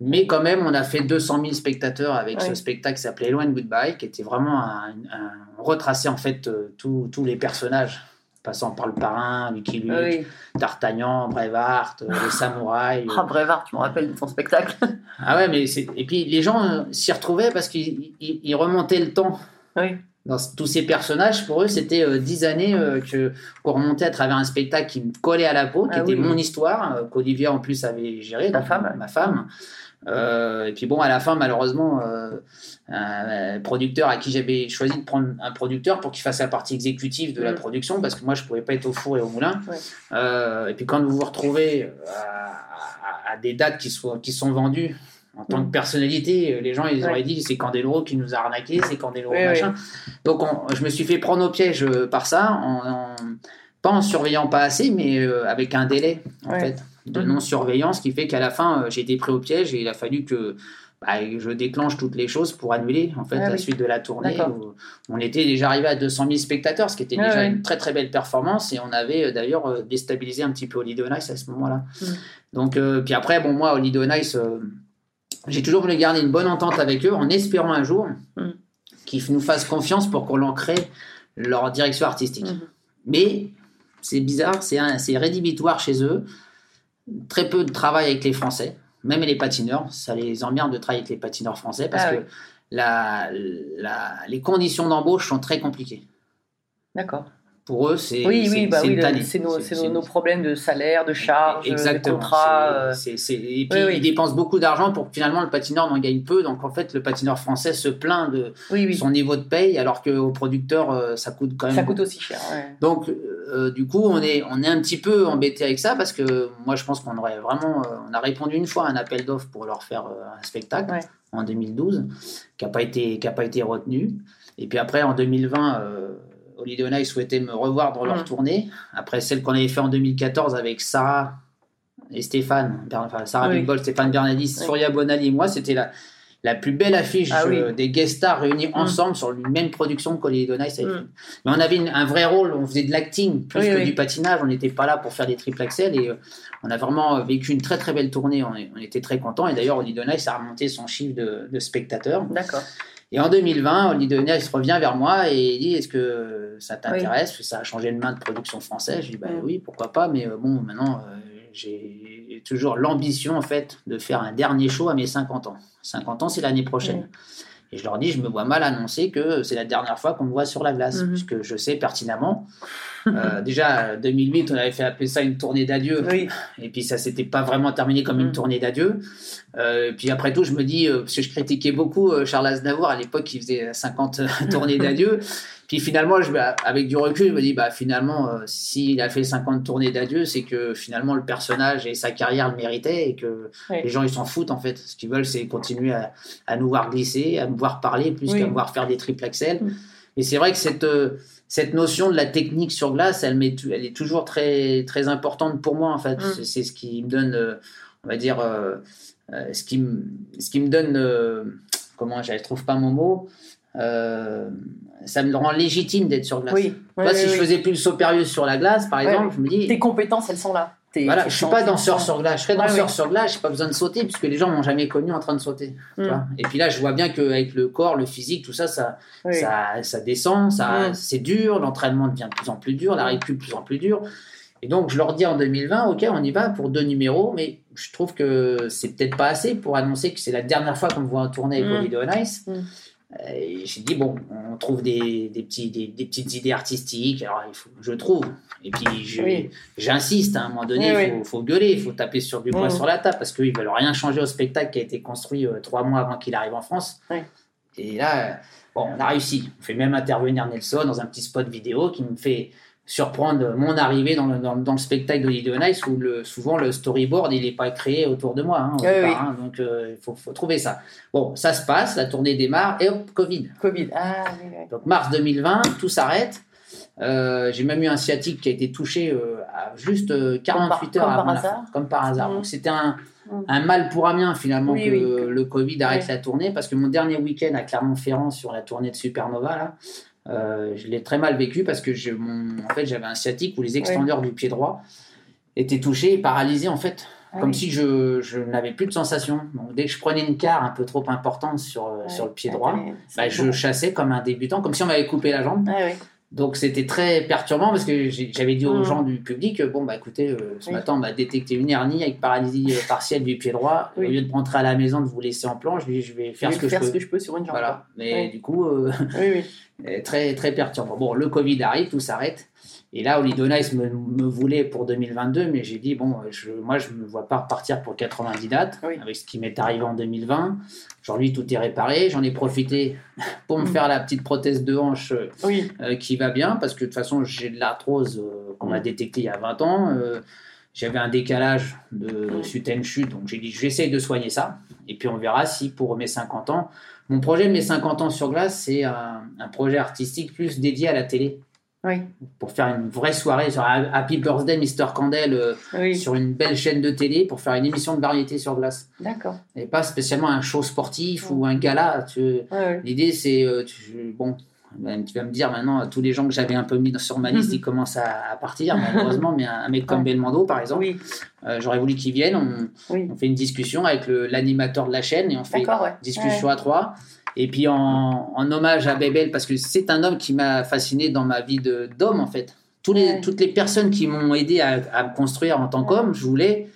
Mais quand même, on a fait 200 000 spectateurs avec ce spectacle qui s'appelait Loin Goodbye, qui était vraiment un, un- retraçait en fait euh, tous les personnages, passant par le parrain, Lucky Luke, Oui. D'Artagnan, Brevard, euh, le (laughs) samouraï. Ah, Brevard, tu me rappelles de ton spectacle. Ah ouais, mais c'est et puis les gens euh, s'y retrouvaient parce qu'ils ils- ils remontaient le temps. Oui. Dans tous ces personnages, pour eux, c'était euh, dix années euh, que qu'on remontait à travers un spectacle qui me collait à la peau, qui Ah était oui. mon histoire, euh, qu'Olivia en plus avait géré, Ta donc, femme, ma femme. Euh, et puis bon, à la fin, malheureusement, un producteur à qui j'avais choisi de prendre un producteur pour qu'il fasse la partie exécutive de la Mm. production, parce que moi, je pouvais pas être au four et au moulin. Ouais. Et puis quand vous vous retrouvez à, à- à des dates qui qui sont vendues en tant Mm. que personnalité, les gens ils Ouais. auraient dit c'est Candeloro qui nous a arnaqué, c'est Candeloro Oui, machin. Donc on- je me suis fait prendre au piège euh, par ça, en, en- pas en surveillant pas assez, mais euh, avec un délai en Ouais. fait de Mhm. non-surveillance qui fait qu'à la fin euh, j'ai été pris au piège et il a fallu que bah, je déclenche toutes les choses pour annuler en fait Ah la oui. suite de la tournée. Où on était déjà arrivé à 200 000 spectateurs, ce qui était Ah déjà une très très belle performance et on avait euh, d'ailleurs euh, déstabilisé un petit peu Holiday on Ice à ce moment-là. Mhm. Donc euh, puis après bon moi Holiday on Ice euh, j'ai toujours voulu garder une bonne entente avec eux en espérant un jour Mhm. qu'ils nous fassent confiance pour qu'on leur crée leur direction artistique. Mhm. Mais c'est bizarre, c'est rédhibitoire chez eux. Très peu de travail avec les Français, même les patineurs. Ça les emmerde de travailler avec les patineurs français parce Ah que oui. la, la- les conditions d'embauche sont très compliquées. D'accord. Pour eux, c'est Oui, oui, bah oui, nos, problèmes de salaire, de charges, Exactement. de contrats. euh, Et puis, oui, ils dépensent beaucoup d'argent pour que finalement le patineur n'en gagne peu. Donc, en fait, le patineur français se plaint de son niveau de paye, alors qu'au producteur, euh, ça coûte quand même Ça beaucoup. coûte aussi cher. ouais. Donc, euh, du coup, on est, on est un petit peu embêté avec ça parce que moi, je pense qu'on aurait vraiment. euh, on a répondu une fois à un appel d'offres pour leur faire euh, un spectacle Ouais. en 2012 qui n'a pas, été- qui a pas été retenu. Et puis après, en 2020, euh, Holiday on Ice souhaitait me revoir dans leur Mm. tournée. Après celle qu'on avait fait en 2014 avec Sarah et Stéphane, enfin, Sarah Oui. Stéphane Bernadis. Surya Bonali et moi, c'était la, la plus belle affiche Ah oui. euh, des guest stars réunis Mm. ensemble sur une même production qu'Holiday on Ice avait Mm. fait. Mais on avait une- un vrai rôle, on faisait de l'acting plus Oui, que du patinage, on n'était pas là pour faire des triple axels et euh, on a vraiment vécu une très très belle tournée, on, était très contents et d'ailleurs Holiday on Ice a remonté son chiffre de, de spectateurs. D'accord. Et en 2020, Holiday on Ice revient vers moi et dit est-ce que ça t'intéresse? Que Ça a changé de main de production française. Je dis bah oui, pourquoi pas, mais euh, bon, maintenant euh, j'ai toujours l'ambition en fait de faire un dernier show à mes 50 ans. 50 ans, c'est l'année prochaine. Et je leur dis, je me vois mal annoncer que c'est la dernière fois qu'on me voit sur la glace, Mhm. puisque je sais pertinemment. Euh, (laughs) déjà, 2008, on avait fait appeler ça une tournée d'adieu. Oui. Et puis ça s'était pas vraiment terminé comme une Mm. tournée d'adieu. Euh, puis après tout, je me dis, euh, parce que je critiquais beaucoup euh, Charles Aznavour à l'époque qui faisait 50 (laughs) tournées d'adieu. Puis finalement, je, bah, avec du recul, je me dis, bah, finalement, euh, s'il a fait 50 tournées d'adieu, c'est que finalement le personnage et sa carrière le méritaient et que Oui. les gens ils s'en foutent en fait. Ce qu'ils veulent, c'est continuer à, à nous voir glisser, à nous voir parler plus Oui. qu'à nous voir faire des triple axels. Mm. Et c'est vrai que cette, euh, cette notion de la technique sur glace, elle, elle est toujours très, très importante pour moi en fait. Mm. C'est- ce qui me donne, euh, on va dire, ce, qui me, ce qui me donne, comment, je ne trouve pas mon mot, euh, ça me rend légitime d'être sur glace. Oui. Moi, si je faisais plus le saut périlleux sur la glace, par exemple, je me dis, Tes compétences, elles sont là. Voilà, je suis pas danseur sur glace. Je serais danseur sur glace, j'ai pas besoin de sauter puisque les gens m'ont jamais connu en train de sauter. tu Mm. vois. Et puis là, je vois bien qu'avec le corps, le physique, tout ça, ça, ça, ça descend, ça, Mm. c'est dur, l'entraînement devient de plus en plus dur, la récup de plus en plus dur. Et donc, je leur dis en 2020, OK, on y va pour deux numéros, mais je trouve que c'est peut-être pas assez pour annoncer que c'est la dernière fois qu'on me voit en tournée avec Mm. On Ice. Euh, j'ai dit, bon, on trouve des, des, petits, des, des petites idées artistiques, alors il faut, je trouve. Et puis, Oui. j'insiste, hein, à un moment donné, il Oui, faut, oui. faut gueuler, il faut taper sur du poing Mm. sur la table, parce qu'ils veulent rien changer au spectacle qui a été construit euh, trois mois avant qu'il arrive en France. Et là, bon, on a réussi. On fait même intervenir Nelson dans un petit spot vidéo qui me fait surprendre mon arrivée dans le, dans, dans le spectacle d'Holiday on Ice où le, souvent le storyboard il n'est pas créé autour de moi. hein, Oui, départ, oui. hein. donc euh, il faut, faut trouver ça. Bon, ça se passe, la tournée démarre et hop, Covid. Covid. Ah, oui. Donc mars 2020, tout s'arrête. Euh, J'ai même eu un sciatique qui a été touché euh, à juste euh, 48 Comme heures par avant la hasard. comme par hasard. Mm. Donc c'était un, Mm. un mal pour Amiens finalement que le Covid arrête la tournée parce que mon dernier week-end à Clermont-Ferrand sur la tournée de Supernova là, euh, je l'ai très mal vécu parce que je, mon, en fait j'avais un sciatique où les extendeurs du pied droit étaient touchés et paralysés en fait. Ah comme oui. si je, je n'avais plus de sensation. Donc, dès que je prenais une quart un peu trop importante sur, euh, Ouais. sur le pied droit, bah, je chassais comme un débutant, comme si on m'avait coupé la jambe. Ah, oui. Donc c'était très perturbant parce que j'avais dit aux Mm. gens du public bon bah écoutez euh, ce Oui. matin on m'a détecté une hernie avec paralysie euh, partielle du pied droit Oui. au lieu de rentrer à la maison de vous laisser en plan je vais faire Je ce que faire je ce peux que je peux sur une jambe. voilà mais Oui. du coup Oui, oui. euh, (laughs) très très perturbant bon le Covid arrive tout s'arrête et là Holiday Nice me, me voulait pour 2022 mais j'ai dit bon je, moi je me vois pas repartir pour 90 dates Oui. avec ce qui m'est arrivé en 2020 aujourd'hui tout est réparé j'en ai profité (laughs) pour me Mm. faire la petite prothèse de hanche euh, Oui. euh, qui va bien parce que de toute façon j'ai de l'arthrose euh, qu'on m'a Mm. détectée il y a 20 ans. euh, j'avais un décalage de Mm. suite à une chute, donc j'ai dit j'essaye de soigner ça. Et puis on verra si pour mes 50 ans, mon projet de mes 50 ans sur glace, c'est un, un projet artistique plus dédié à la télé. Oui. Pour faire une vraie soirée sur Happy Birthday Mr. Candel euh, Oui. sur une belle chaîne de télé pour faire une émission de variété sur glace. D'accord. Et pas spécialement un show sportif ou un gala. Tu. L'idée, c'est, euh, tu- bon, ben, tu vas me dire maintenant, tous les gens que j'avais un peu mis sur ma liste, (laughs) ils commencent à, à partir, malheureusement, mais un, un mec comme Ouais. Belmondo, par exemple, Oui. euh, j'aurais voulu qu'il vienne, on, Oui. on fait une discussion avec l'animateur de la chaîne et on fait ouais. discussion à trois. Et puis en, en hommage à Bébel, parce que c'est un homme qui m'a fasciné dans ma vie d'homme, en fait. Tous les, Ouais. Toutes les personnes qui m'ont aidé à, à me construire en tant qu'homme, je voulais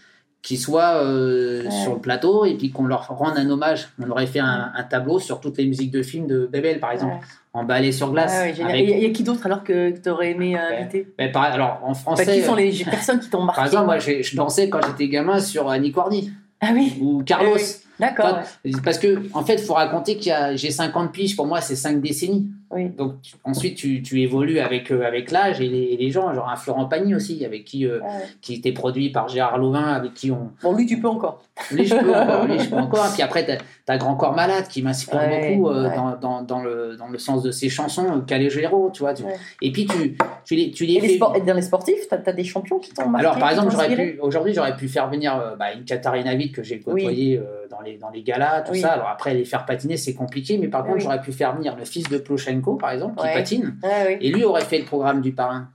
qu'ils soient euh, Ouais. sur le plateau et puis qu'on leur rende un hommage. On aurait fait un, un tableau sur toutes les musiques de films de Bébel, par exemple. Ouais. en ballet sur glace. Ouais, génial. avec- Et il y a qui d'autre alors que, tu aurais aimé euh, inviter? Mais par- alors en Enfin, français, Qui sont euh, les personnes qui t'ont marqué? par exemple, moi je dansais quand j'étais gamin sur Annie Cordy Ah oui, ou Carlos. Oui, d'accord. Parce que en fait, il faut raconter qu'il y a j'ai 50 piges, pour moi c'est 5 décennies. Oui. Donc tu- ensuite tu, tu évolues avec, euh, avec l'âge et les, les gens, genre un Florent Pagny aussi, avec qui, euh, ouais. qui était produit par Gérard Louvain, avec qui on. Bon, lui, tu peux encore. Lui, je peux encore, lui, je peux encore. Puis après, t'as as Grand Corps Malade qui m'inspire Ouais, beaucoup euh, ouais. dans, dans, dans, le, dans le sens de ses chansons, Calégero, tu vois. tu- Ouais. Et puis tu, tu les, tu les Et, les fais- sport- et dans les sportifs, tu as, des champions qui t'ont marqué Alors, par exemple, pu, aujourd'hui, j'aurais pu faire venir euh, bah, une Katharina Witt que j'ai côtoyée euh, dans, les, dans les galas, tout Oui. ça. Alors après, les faire patiner, c'est compliqué, mais par Ah contre, oui. j'aurais pu faire venir le fils de Plochenko, par exemple, qui patine. Ah. Et lui aurait fait le programme du parrain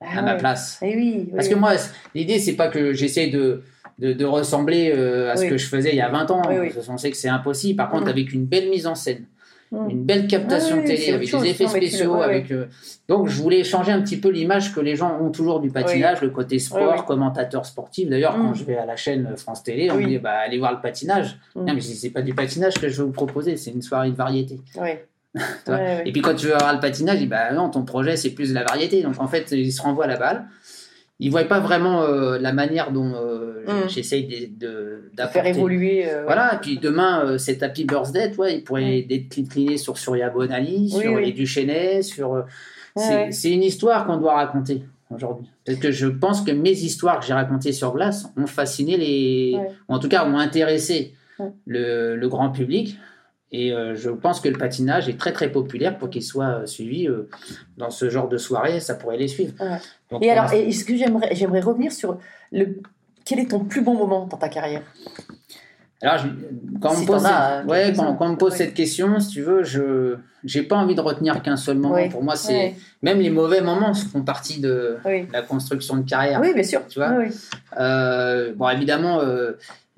Ah à ma ouais. place. Eh oui, Parce que moi, l'idée, c'est pas que j'essaie de, de, de ressembler euh, à ce Oui. que je faisais il y a 20 ans. Oui, oui. Parce qu'on sait que c'est impossible. Par contre, Mm. avec une belle mise en scène, Mm. une belle captation télé, avec chose. des effets spéciaux. avec, euh, Donc, je voulais changer un petit peu l'image que les gens ont toujours du patinage, le côté sport, commentateur sportif. D'ailleurs, Mm. quand je vais à la chaîne France Télé, on me dit bah, allez voir le patinage. Mm. Non, mais c'est pas du patinage que je vais vous proposer, c'est une soirée de variété. Ouais, (laughs) ouais. Et puis quand tu veux avoir le patinage, il dit bah non, ton projet c'est plus la variété. Donc en fait, il se renvoie la balle. Il ne voit pas vraiment euh, la manière dont euh, Mm. j'essaye de, de- Faire évoluer. euh, Voilà, et puis demain, c'est Happy Birthday, tu vois, il pourrait être décliné sur Surya Bonali, Mm. Oui, sur oui. les Duchesnay, sur. Ouais, c'est ouais. une histoire qu'on doit raconter aujourd'hui. Parce que je pense que mes histoires que j'ai racontées sur glace ont fasciné les. Ouais. ou en tout cas ont intéressé Ouais. le, le grand public. Et euh, je pense que le patinage est très très populaire pour qu'il soit euh, suivi euh, dans ce genre de soirée, ça pourrait les suivre. Ouais. Donc, Et alors, est-ce que j'aimerais, j'aimerais revenir sur le. Quel est ton plus bon moment dans ta carrière? Alors, je- quand, on Si pose as, cette- euh, ouais, quand, quand on me pose Ouais. cette question, si tu veux, je j'ai pas envie de retenir qu'un seul moment. Pour moi, c'est même les mauvais moments font partie de la construction de carrière. Oui, bien sûr. Tu vois? Bon, évidemment,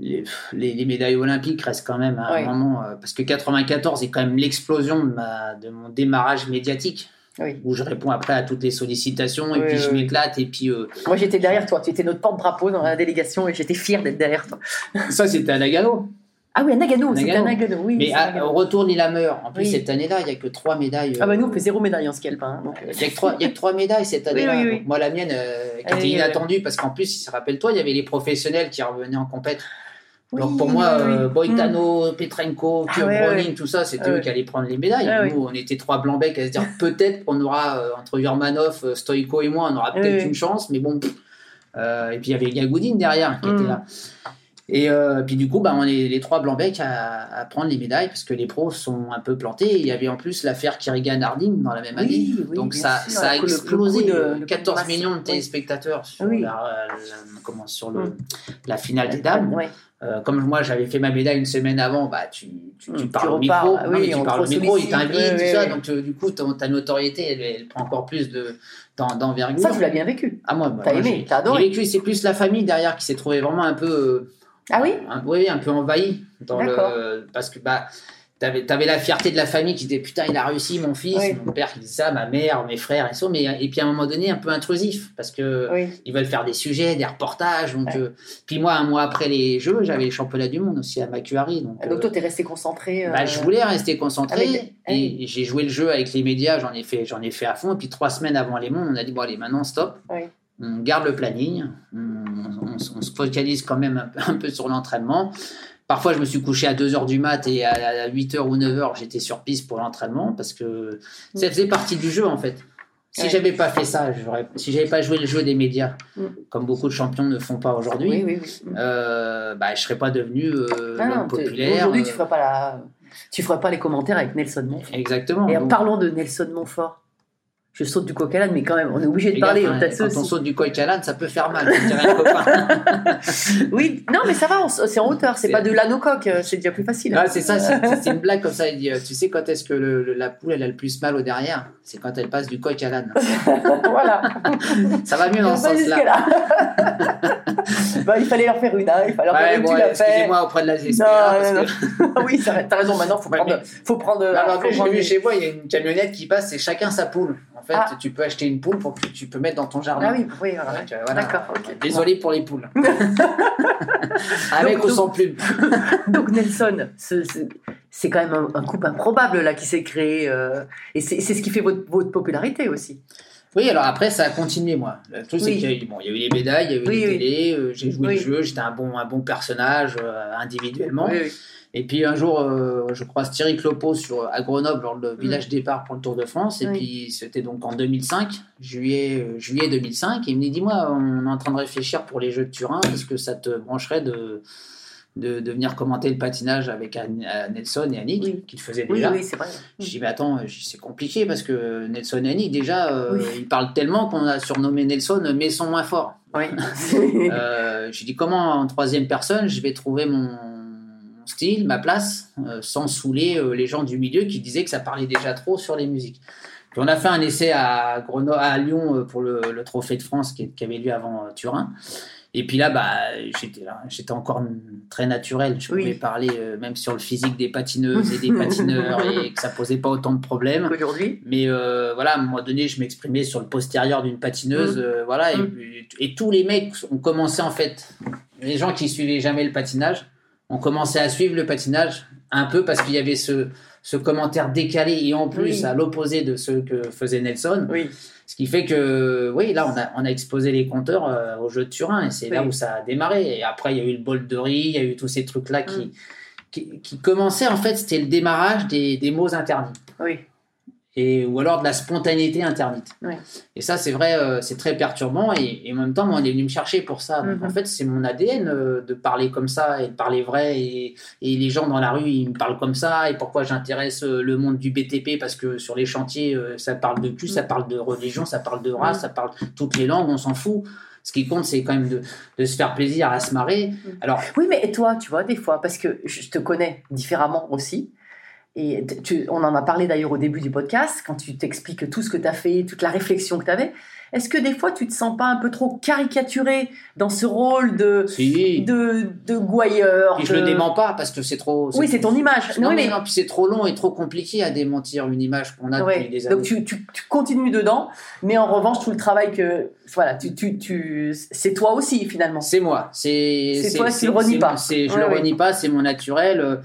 les, les- les médailles olympiques restent quand même un Ouais. moment euh, parce que 94 est quand même l'explosion de ma de mon démarrage médiatique. Oui. Où je réponds après à toutes les sollicitations et Oui, puis je m'éclate et puis euh, Moi, j'étais derrière toi. Tu étais notre porte-drapeau dans la délégation et j'étais fière d'être derrière toi. (laughs) ça c'était à Nagano. Ah oui, à Nagano. C'était à Nagano. Oui, Mais à Nagano. au retour de Lillehammer, en plus Oui. cette année-là, il y a que trois médailles. Ah bah euh, nous, on fait zéro médaille en ski alpin. hein, donc, euh, Il y a que trois, il y a que trois médailles cette (laughs) année-là. oui, oui. Donc, moi, la mienne, euh, qui était euh, inattendue, parce qu'en plus, rappelle-toi, il y avait les professionnels qui revenaient en compète. Donc oui, pour moi, oui, euh, Boitano, Petrenko, Ah ouais, tout ça, c'était Ah eux qui allaient prendre les médailles. Ah Nous, on était trois blancs becs à se dire peut-être qu'on aura, euh, entre Yormanov, euh, Stoïko et moi, on aura peut-être Ouais. une chance, mais bon. Euh, et puis il y avait Gagoudine derrière qui Mm. était là. Et puis du coup, bah, on est les trois blancs becs à, à prendre les médailles parce que les pros sont un peu plantés. Il y avait en plus l'affaire Kirigan-Harding dans la même année. Donc ça, sûr, ça a le explosé. coup de- euh, le coup de 14 masse. millions de téléspectateurs sur, la, la- comment, sur le, Mm. la finale des dames. Ouais. Euh, comme moi j'avais fait ma médaille une semaine avant, bah tu, tu, tu Mm, parles tu au micro, Non, oui, mais tu parles au micro, il sollicite, t'invite, ouais, tout ça, donc euh, du coup ton- ta notoriété elle, elle prend encore plus de d'en- d'envergure. Ça, tu l'as bien vécu. Ah moi, bah, T'as moi, aimé, t'as adoré. j'ai vécu, c'est plus la famille derrière qui s'est trouvée vraiment un peu, euh, Ah oui? un, oui, un peu envahie dans D'accord. le, parce que bah T'avais, t'avais la fierté de la famille qui disait putain il a réussi mon fils, Oui. mon père qui disait ça, ma mère, mes frères et ça, mais et puis à un moment donné un peu intrusif parce que Oui. ils veulent faire des sujets, des reportages. Donc, Ouais. euh, puis moi, un mois après les Jeux, j'avais les championnats du monde aussi à Macquarie. Donc, Donc euh, toi, t'es resté concentré. bah, euh, je voulais rester concentré avec- et j'ai joué le jeu avec les médias. J'en ai fait, j'en ai fait à fond. Et puis trois semaines avant les mondes, on a dit bon allez maintenant stop. Oui. On garde le planning. On, on- on se focalise quand même un peu, un peu sur l'entraînement. Parfois, je me suis couché à 2h du mat et à 8h ou 9h, j'étais sur piste pour l'entraînement parce que ça faisait partie du jeu en fait. Si Ouais. j'avais pas fait ça, si j'avais pas joué le jeu des médias, Mm. comme beaucoup de champions ne font pas aujourd'hui, Oui, oui, oui. euh, bah, je serais pas devenu euh, Ah populaire. Aujourd'hui, euh, tu ferais pas la, tu ferais pas les commentaires avec Nelson Montfort. Exactement. Et en Donc, parlant de Nelson Montfort, je saute du coq à l'âne, mais quand même, on est obligé de parler. gars, hein, quand on saute du coq à l'âne, ça peut faire mal. (laughs) Oui, non, mais ça va, c'est en hauteur, c'est pas de l'âne au coq, euh, c'est déjà plus facile. Ah, c'est ça, c'est une blague comme ça. Il dit, euh, tu sais quand est-ce que le- le- la poule elle a le plus mal au derrière? C'est quand elle passe du coq à l'âne. (laughs) voilà. (laughs) Ça va mieux dans ce sens-là. Bah, il fallait leur faire une, hein, il fallait leur faire Ouais, une, bon, excusez-moi auprès de la que- non. oui, t'as raison, maintenant, faut prendre. Faut prendre en faut plus, j'ai vu chez moi, il y a une camionnette qui passe, c'est chacun sa poule. En fait, Ah. tu peux acheter une poule pour que tu peux mettre dans ton jardin. Ah oui, oui, voilà. Donc, voilà. D'accord. Désolé pour les poules. (laughs) (laughs) Avec Donc, ou sans plume. (laughs) Donc Nelson, ce- ce- c'est quand même un, un couple improbable là qui s'est créé. euh, et c'est c'est ce qui fait votre, votre popularité aussi. Oui, alors après, ça a continué, moi. Le truc, c'est qu'il y a eu, bon, il y a eu les médailles, il y a eu Oui, les oui. télés, euh, j'ai joué le jeu, j'étais un bon, un bon personnage euh, individuellement. Et puis un jour, euh, je croise Thierry Clopo sur, à Grenoble, lors le village départ pour le Tour de France. Et Mm. Puis c'était donc en 2005, juillet, euh, juillet 2005. Et il me dit Dis-moi, on est en train de réfléchir pour les Jeux de Turin. Est-ce que ça te brancherait de, de, de venir commenter le patinage avec Nelson et Annick, Oui. qui le faisaient Oui, déjà oui, c'est vrai. je dis, mais attends, c'est compliqué parce que Nelson et Annick, déjà, euh, Oui. ils parlent tellement qu'on a surnommé Nelson mais son moins fort. Oui. (laughs) Euh, je dis, comment en troisième personne, je vais trouver mon style, ma place, euh, sans saouler euh, les gens du milieu qui disaient que ça parlait déjà trop sur les musiques. Puis on a fait un essai à, Grenoble, à Lyon pour le, le Trophée de France qui, qui avait lieu avant Turin. Et puis là, bah, j'étais là, j'étais encore très naturel. Je Oui. pouvais parler euh, même sur le physique des patineuses et des (laughs) patineurs et que ça posait pas autant de problèmes. Aujourd'hui, Mais euh, voilà, à un moment donné, je m'exprimais sur le postérieur d'une patineuse, Mm. euh, voilà, et, Mm. et tous les mecs ont commencé en fait, les gens qui suivaient jamais le patinage, ont commencé à suivre le patinage un peu parce qu'il y avait ce, ce commentaire décalé et en plus Oui. à l'opposé de ce que faisait Nelson. oui. Ce qui fait que, oui, là, on a, on a exposé les compteurs euh, au jeu de Turin et c'est là où ça a démarré. Et après, il y a eu le bol de riz, il y a eu tous ces trucs-là qui, Mm. qui, qui commençaient, en fait, c'était le démarrage des, des mots interdits Oui. Et, ou alors de la spontanéité interdite. Ouais. Et ça, c'est vrai, euh, c'est très perturbant. Et, et en même temps, moi, on est venu me chercher pour ça. Donc, Mhm. en fait, c'est mon ADN euh, de parler comme ça et de parler vrai. Et, et les gens dans la rue, ils me parlent comme ça. Et pourquoi j'intéresse euh, le monde du BTP Parce que sur les chantiers, ça parle de cul, ça parle de religion, ça parle de race, Mhm. ça parle toutes les langues, on s'en fout. Ce qui compte, c'est quand même de, de se faire plaisir, à se marrer. Alors, Oui, mais toi, tu vois, des fois, parce que je te connais différemment aussi, et tu- on en a parlé d'ailleurs au début du podcast, quand tu t'expliques tout ce que tu as fait, toute la réflexion que tu avais, est-ce que des fois tu te sens pas un peu trop caricaturé dans ce rôle de, si. de, de gouailleur Et je de- le dément pas parce que c'est trop. Oui, c'est ton image. Non, Oui, mais mais- non, puis c'est trop long et trop compliqué à démentir une image qu'on a Ouais. depuis des années. Donc tu, tu, tu continues dedans, mais en revanche, tout le travail que. Voilà, tu, tu, tu, c'est toi aussi finalement. C'est moi. C'est C'est toi, tu le renies pas. je Ouais, le ouais. renie pas, c'est mon naturel.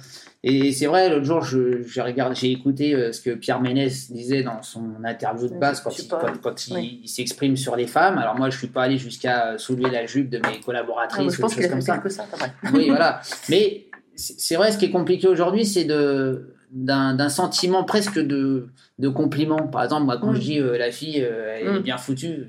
Euh, Et c'est vrai, l'autre jour, je- j'ai regardé, j'ai écouté euh, ce que Pierre Ménès disait dans son interview de base quand Je il, pas. quand, quand il, Oui. il s'exprime sur les femmes. Alors moi, je suis pas allé jusqu'à euh, soulever la jupe de mes Ah, collaboratrices je ou pense qu'il comme ça. que ça. Oui, (laughs) voilà. Mais c'est vrai, ce qui est compliqué aujourd'hui, c'est d'un sentiment presque de, de compliment. Par exemple, moi, quand Mm. je dis euh, la fille, euh, elle est Mm. bien foutue,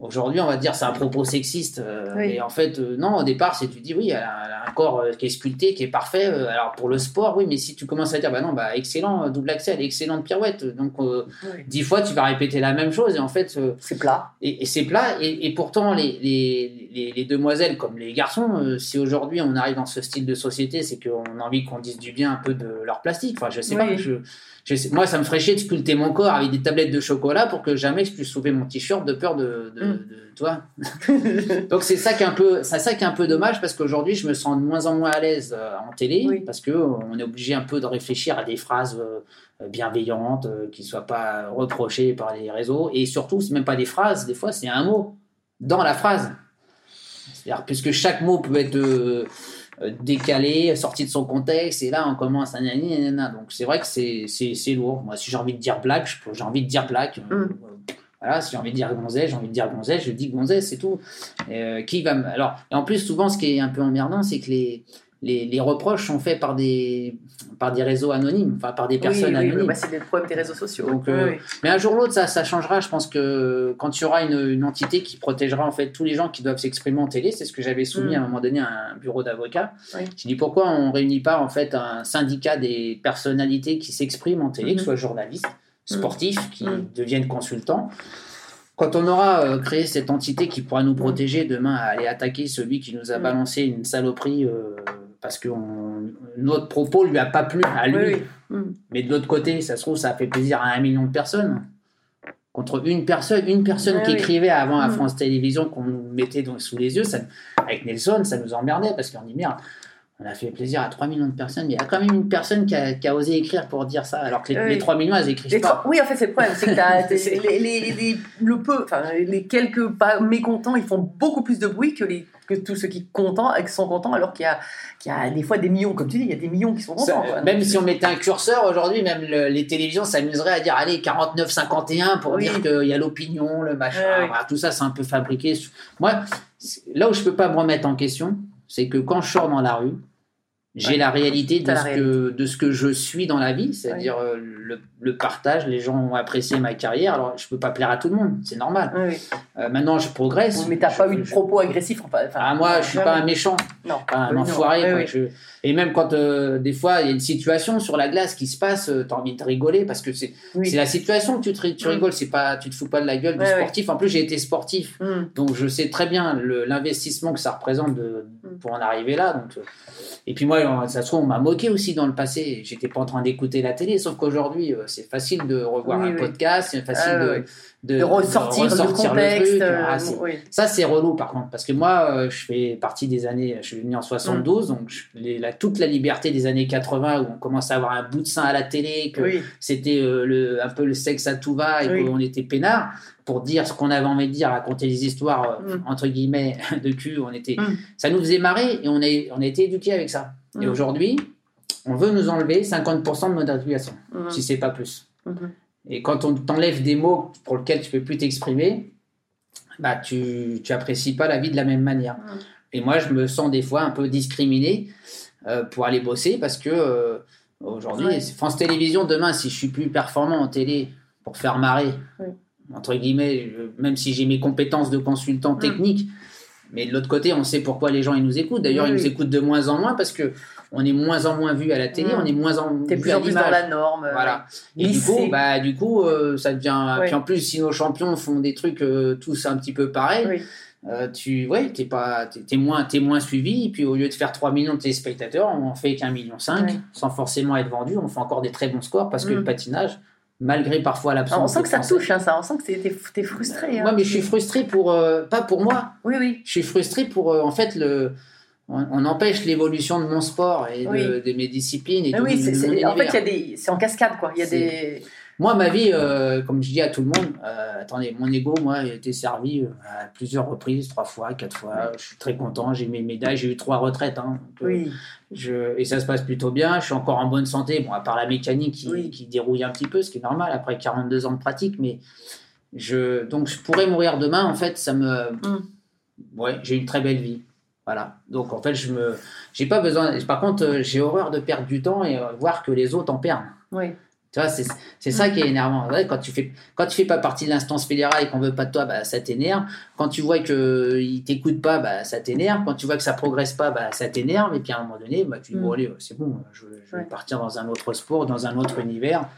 aujourd'hui, on va dire c'est un propos sexiste. euh, Oui. Mais en fait, euh, non, au départ, c'est tu dis oui, elle a, elle a un corps euh, qui est sculpté, qui est parfait. euh, alors pour le sport, oui, mais si tu commences à dire bah non, bah excellent, euh, double axel, excellente pirouette. Donc euh, Oui. dix fois, tu vas répéter la même chose et en fait. euh, C'est plat. et, et c'est plat, et, et pourtant les, les, les, les demoiselles comme les garçons, euh, si aujourd'hui on arrive dans ce style de société, c'est qu'on a envie qu'on dise du bien un peu de leur plastique. Enfin, je sais Oui. pas, je, moi ça me ferait chier de sculpter mon corps avec des tablettes de chocolat pour que jamais je puisse soulever mon t-shirt de peur de, de, Mm. de- vois. (laughs) Donc c'est ça qui est un peu, c'est ça qui est un peu dommage parce qu'aujourd'hui je me sens de moins en moins à l'aise euh, en télé Oui. parce que on est obligé un peu de réfléchir à des phrases euh, bienveillantes euh, qui soient pas reprochées par les réseaux et surtout c'est même pas des phrases, des fois c'est un mot dans la phrase. C'est-à-dire puisque chaque mot peut être décalé, sorti de son contexte et là on commence à donc c'est vrai que c'est c'est c'est lourd. Moi si j'ai envie de dire blague, j'ai envie de dire blague. Euh, Mm. voilà, si j'ai envie de dire gonzesse, j'ai envie de dire gonzesse, je dis gonzesse, c'est tout. Et, euh, qui va me- Alors, et en plus, souvent, ce qui est un peu emmerdant, c'est que les, les, les reproches sont faits par des, par des réseaux anonymes, enfin par des personnes oui, oui, anonymes. bah, c'est le problème des réseaux sociaux. Donc, Oui, euh. Mais un jour ou l'autre, ça, ça changera. Je pense que quand il y aura une, une entité qui protégera en fait tous les gens qui doivent s'exprimer en télé, c'est ce que j'avais soumis Mm. à un moment donné à un bureau d'avocats. J'ai dit pourquoi on réunit pas en fait un syndicat des personnalités qui s'expriment en télé, que ce soit journalistes, sportifs, qui Mm. deviennent consultants? Quand on aura euh, créé cette entité qui pourra nous protéger demain à aller attaquer celui qui nous a Mm. balancé une saloperie euh, parce que on- notre propos lui a pas plu à lui, Oui, oui. Mm. mais de l'autre côté, ça se trouve, ça a fait plaisir à un million de personnes. Contre une personne, une personne Ouais, qui oui. écrivait avant à Mm. France Télévisions qu'on nous mettait donc sous les yeux, ça, avec Nelson, ça nous emmerdait parce qu'on dit merde, on a fait plaisir à 3 millions de personnes, mais il y a quand même une personne qui a, qui a osé écrire pour dire ça, alors que les, les 3 millions, elles écrivent pas. Oui, en fait, c'est le problème, c'est que (laughs) les, les, les- le peu, enfin, les quelques pas mécontents, ils font beaucoup plus de bruit que, les, que tous ceux qui, contents, qui sont contents, alors qu'il y a, qu'il y a des fois des millions, comme tu dis, il y a des millions qui sont Ça, contents. quoi. même si on mettait un curseur aujourd'hui, même le- les télévisions s'amuseraient à dire allez 49-51 pour Oui. dire qu'il y a l'opinion, le machin, voilà, tout ça c'est un peu fabriqué. Moi, là où je peux pas me remettre en question, c'est que quand je sors dans la rue, j'ai Ouais. la réalité de la ce, que, de ce que je suis dans la vie, c'est-à-dire euh, le, le partage, les gens ont apprécié ma carrière, alors je peux pas plaire à tout le monde, c'est normal. Euh, maintenant je progresse. Mais t'as Je- pas eu de propos agressifs. Enfin, ah, moi, je suis pas un méchant, Non. pas un non. enfoiré. Oui, quoi. Je- Et même quand euh, des fois il y a une situation sur la glace qui se passe, tu as envie de rigoler parce que c'est Oui. c'est la situation que tu, te tu Mm. rigoles, c'est pas tu te fous pas de la gueule du sportif. En plus, j'ai été sportif, Hum. donc je sais très bien l'investissement que ça représente de, Mm. pour en arriver là. Donc, euh, et puis moi, ça se trouve, on m'a moqué aussi dans le passé. J'étais pas en train d'écouter la télé, sauf qu'aujourd'hui, euh, c'est facile de revoir Oui, un oui. podcast, c'est facile Ah, de, ouais. de, de ressortir, de ressortir le contexte. truc. euh, Ah, oui. ça, c'est relou par contre, parce que moi, euh, je fais partie des années, je suis venu en 72, donc je- les- la, toute la liberté des années 80 où on commence à avoir un bout de sein à la télé, que c'était euh, le, un peu le sexe à tout va et qu'on était peinard pour dire ce qu'on avait envie de dire, raconter des histoires euh, Mm. entre guillemets (laughs) de cul. On était, Mm. ça nous faisait marrer et on a, on a été éduqués avec ça. Et Mm. aujourd'hui, on veut nous enlever 50% de notre éducation, Hum. si c'est pas plus. Mhm. Et quand on t'enlève des mots pour lesquels tu peux plus t'exprimer, bah tu, tu apprécies pas la vie de la même manière. Mm. Et moi, je me sens des fois un peu discriminé euh, pour aller bosser parce que euh, aujourd'hui, Ouais. France Télévisions, demain, si je suis plus performant en télé pour faire marrer, entre guillemets, je- même si j'ai mes compétences de consultant Mm. technique, mais de l'autre côté, on sait pourquoi les gens ils nous écoutent. D'ailleurs, Oui, ils nous oui. écoutent de moins en moins parce que on est moins en moins vu à la télé, Mm. on est moins en T'es plus en plus dans la norme. euh, Voilà. Et du coup, bah, du coup euh, ça devient. Ouais. Puis en plus, si nos champions font des trucs euh, tous un petit peu pareils, Oui. euh, tu ouais, t'es pas, t'es, t'es moins, moins suivi. Et puis au lieu de faire 3 millions de téléspectateurs, on en fait qu'un million 5 Ouais. sans forcément être vendu. On fait encore des très bons scores parce que Mm. le patinage, malgré parfois l'absence. Ah, on sent que ça touche, hein, ça. On sent que t'es- t'es frustré. hein. Moi, mais je suis frustré pour euh, pas pour moi. Oui, oui. Je suis frustré pour euh, en fait le. On, on empêche l'évolution de mon sport et de, Oui. de mes disciplines et Mais oui, mon en fait, univers. il y a des, c'est en cascade, quoi. Il y a des. Moi, ma vie, euh, comme je dis à tout le monde, euh, attendez, mon ego, moi, a été servi euh, à plusieurs reprises, trois fois, quatre fois. Je suis très content, j'ai mes médailles, j'ai eu trois retraites. hein. Donc, Oui. je, et ça se passe plutôt bien, je suis encore en bonne santé, bon, à part la mécanique qui, Oui. qui dérouille un petit peu, ce qui est normal après 42 ans de pratique, mais je, donc je pourrais mourir demain, en fait, ça me. Mm. Ouais, j'ai une très belle vie. Voilà. Donc, en fait, je me. J'ai pas besoin. Par contre, j'ai horreur de perdre du temps et voir que les autres en perdent. Oui. Tu vois, c'est c'est ça qui est énervant. Quand tu fais quand tu fais pas partie de l'instance fédérale et qu'on veut pas de toi, bah, ça t'énerve. Quand tu vois que ils t'écoutent pas, bah, ça t'énerve. Quand tu vois que ça progresse pas, bah, ça t'énerve. Et puis à un moment donné, bah, tu dis Mm. bon allez, c'est bon, je, vais Ouais. partir dans un autre sport, dans un autre univers.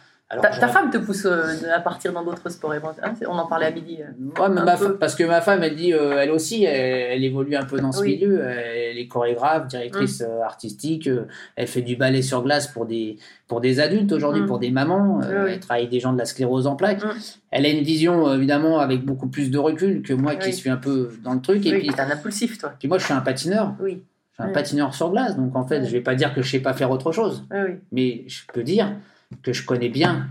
Alors, Ta, femme te pousse euh, à partir dans d'autres sports. éventuellement. Hein, on en parlait à midi. euh. Ouais, mais un ma peu. fa- parce que ma femme, elle dit, euh, elle aussi, elle, elle évolue un peu dans ce Oui. milieu. Elle est chorégraphe, directrice euh, artistique. euh, elle fait du ballet sur glace pour des, pour des adultes aujourd'hui, Mm. pour des mamans. euh, Oui, oui. Elle travaille des gens de la sclérose en plaques. Mm. Elle a une vision, évidemment, avec beaucoup plus de recul que moi qui suis un peu dans le truc. Et puis, t'es un impulsif, toi. puis moi, je suis un patineur. Oui. Je suis un Oui. patineur sur glace. Donc, en fait, Oui. je vais pas dire que je sais pas faire autre chose. Mais je peux dire que je connais bien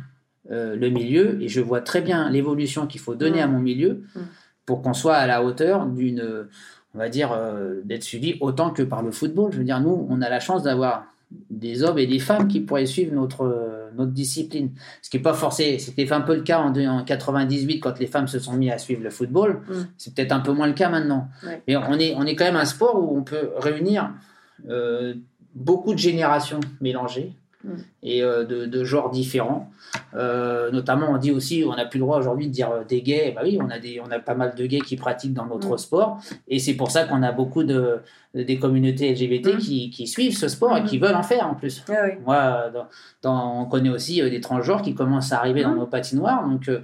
euh, le milieu et je vois très bien l'évolution qu'il faut donner Mm. à mon milieu Mm. pour qu'on soit à la hauteur d'une, on va dire, euh, d'être suivi autant que par le football. Je veux dire, nous, on a la chance d'avoir des hommes et des femmes qui pourraient suivre notre, euh, notre discipline. Ce qui n'est pas forcé. C'était un peu le cas en, en 98 quand les femmes se sont mis à suivre le football. Mm. C'est peut-être un peu moins le cas maintenant. Ouais. Mais on est, on est quand même un sport où on peut réunir euh, beaucoup de générations mélangées Mm. Et euh, de, de genres différents. Euh, notamment, on dit aussi, on n'a plus le droit aujourd'hui de dire euh, des gays. Bah oui, on a, des, on a pas mal de gays qui pratiquent dans notre Mm. sport. Et c'est pour ça qu'on a beaucoup de, de- des communautés LGBT Mm. qui, qui suivent ce sport et Mm. qui veulent en faire en plus. Oui. Moi, dans, dans- on connaît aussi des transgenres qui commencent à arriver dans Mm. nos patinoires. Donc, euh,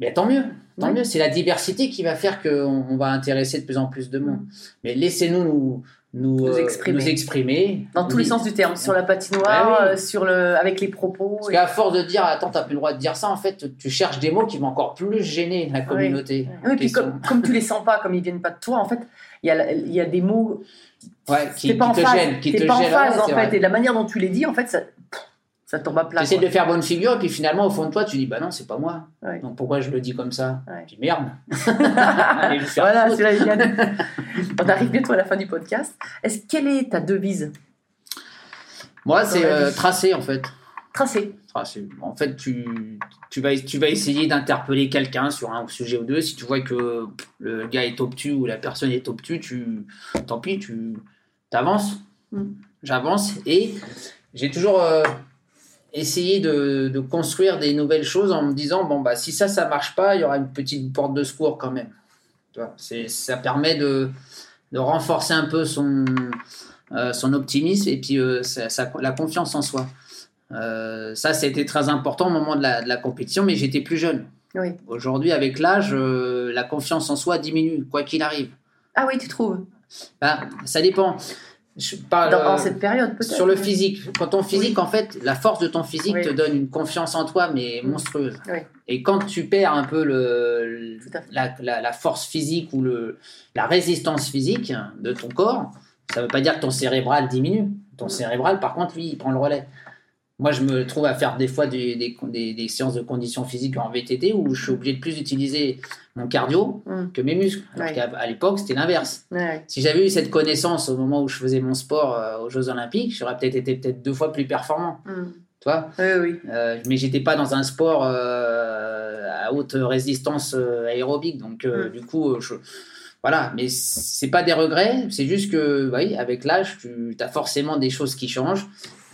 mais tant mieux. Tant mieux. C'est la diversité qui va faire qu'on on va intéresser de plus en plus de monde. Mais laissez-nous nous, nous, Nous euh, exprimer. nous exprimer. Dans tous les sens du terme, sur la patinoire, oui. euh, sur le, avec les propos. Parce et- qu'à force de dire, attends, t'as plus le droit de dire ça, en fait, tu cherches des mots qui vont encore plus gêner la communauté. Oui, puis comme, comme tu les sens pas, comme ils viennent pas de toi, en fait, il y y a des mots Ouais, qui, pas en qui te phase, gênent, qui t'es te pas en phase ouais, en fait, vrai. et la manière dont tu les dis, en fait, ça, ça tombe à plat. Quoi. de faire bonne figure, et puis finalement, au fond de toi, tu dis, bah non, c'est pas moi. Ouais. Donc pourquoi je le dis comme ça Ouais. (laughs) Je dis, merde. Allez, Voilà, c'est Yann. On arrive bientôt à la fin du podcast. Est-ce quelle est ta devise? Moi, c'est la euh, tracer, en fait. Tracer. En fait, tu, tu, vas, tu vas essayer d'interpeller quelqu'un sur un sujet ou deux. Si tu vois que le gars est obtus ou la personne est obtus, tu, tant pis, tu avances. Mm. J'avance et j'ai toujours euh, essayé de, de construire des nouvelles choses en me disant bon, bah, si ça, ça marche pas, il y aura une petite porte de secours quand même. C'est- ça permet de, de renforcer un peu son, euh, son optimisme et puis euh, sa- sa- la confiance en soi. Euh, ça, c'était très important au moment de la, de la compétition, mais j'étais plus jeune. Oui. Aujourd'hui, avec l'âge, euh, la confiance en soi diminue, quoi qu'il arrive. Ah oui, tu trouves Ben, ça dépend. Je parle, Dans, euh, cette période, peut-être sur le physique. Quand ton physique, en fait, la force de ton physique Oui. te donne une confiance en toi, mais monstrueuse. Oui. Et quand tu perds un peu le, la- la force physique ou le, la résistance physique de ton corps, ça ne veut pas dire que ton cérébral diminue. Ton Mm. cérébral, par contre, lui, il prend le relais. Moi, je me trouve à faire des fois des, des, des- des séances de conditions physiques en VTT où je suis obligé de plus utiliser mon cardio Mm. que mes muscles. Alors Ouais. qu'à à l'époque, c'était l'inverse. Ouais. Si j'avais eu cette connaissance au moment où je faisais mon sport euh, aux Jeux Olympiques, j'aurais peut-être été peut-être deux fois plus performant. Mm. Tu vois? Oui, oui. Euh, mais j'étais pas dans un sport euh, à haute résistance aérobique. Donc, euh, Mm. du coup, je. Voilà, mais c'est pas des regrets, c'est juste que, oui, avec l'âge, tu as forcément des choses qui changent.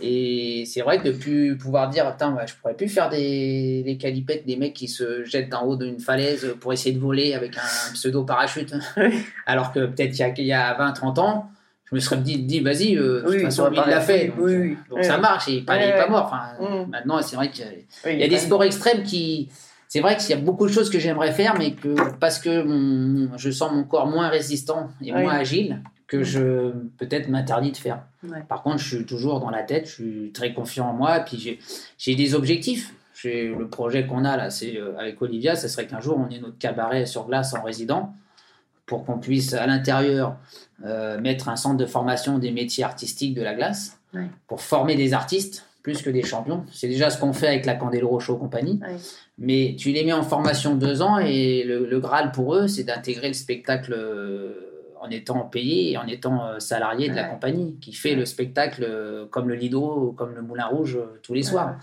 Et c'est vrai que de plus pouvoir dire, attends, ouais, je pourrais plus faire des, des calipettes, des mecs qui se jettent d'en haut d'une falaise pour essayer de voler avec un pseudo parachute. (laughs) Alors que peut-être il y a, a 20, 30 ans, je me serais dit, dit vas-y, euh, de Oui, toute façon, il l'a fait. Donc, oui, oui. donc Oui, ça marche, il n'est pas, mort. Enfin, Mm. Maintenant, c'est vrai qu'il y a- y des sports extrêmes qui. C'est vrai qu'il y a beaucoup de choses que j'aimerais faire, mais que parce que mon- je sens mon corps moins résistant et Oui. moins agile, que je peut-être m'interdis de faire. Ouais. Par contre, je suis toujours dans la tête, je suis très confiant en moi, et puis j'ai- des objectifs. Le projet qu'on a là, c'est euh, avec Olivia, ce serait qu'un jour on ait notre cabaret sur glace en résident, pour qu'on puisse à l'intérieur euh, mettre un centre de formation des métiers artistiques de la glace, Ouais. pour former des artistes plus que des champions. C'est déjà ce qu'on fait avec la Candelo Rochaud compagnie. Mais tu les mets en formation deux ans et le, le Graal pour eux, c'est d'intégrer le spectacle euh, en étant payé et en étant euh, salarié de la compagnie, qui fait le spectacle euh, comme le Lido comme le Moulin Rouge tous les soirs.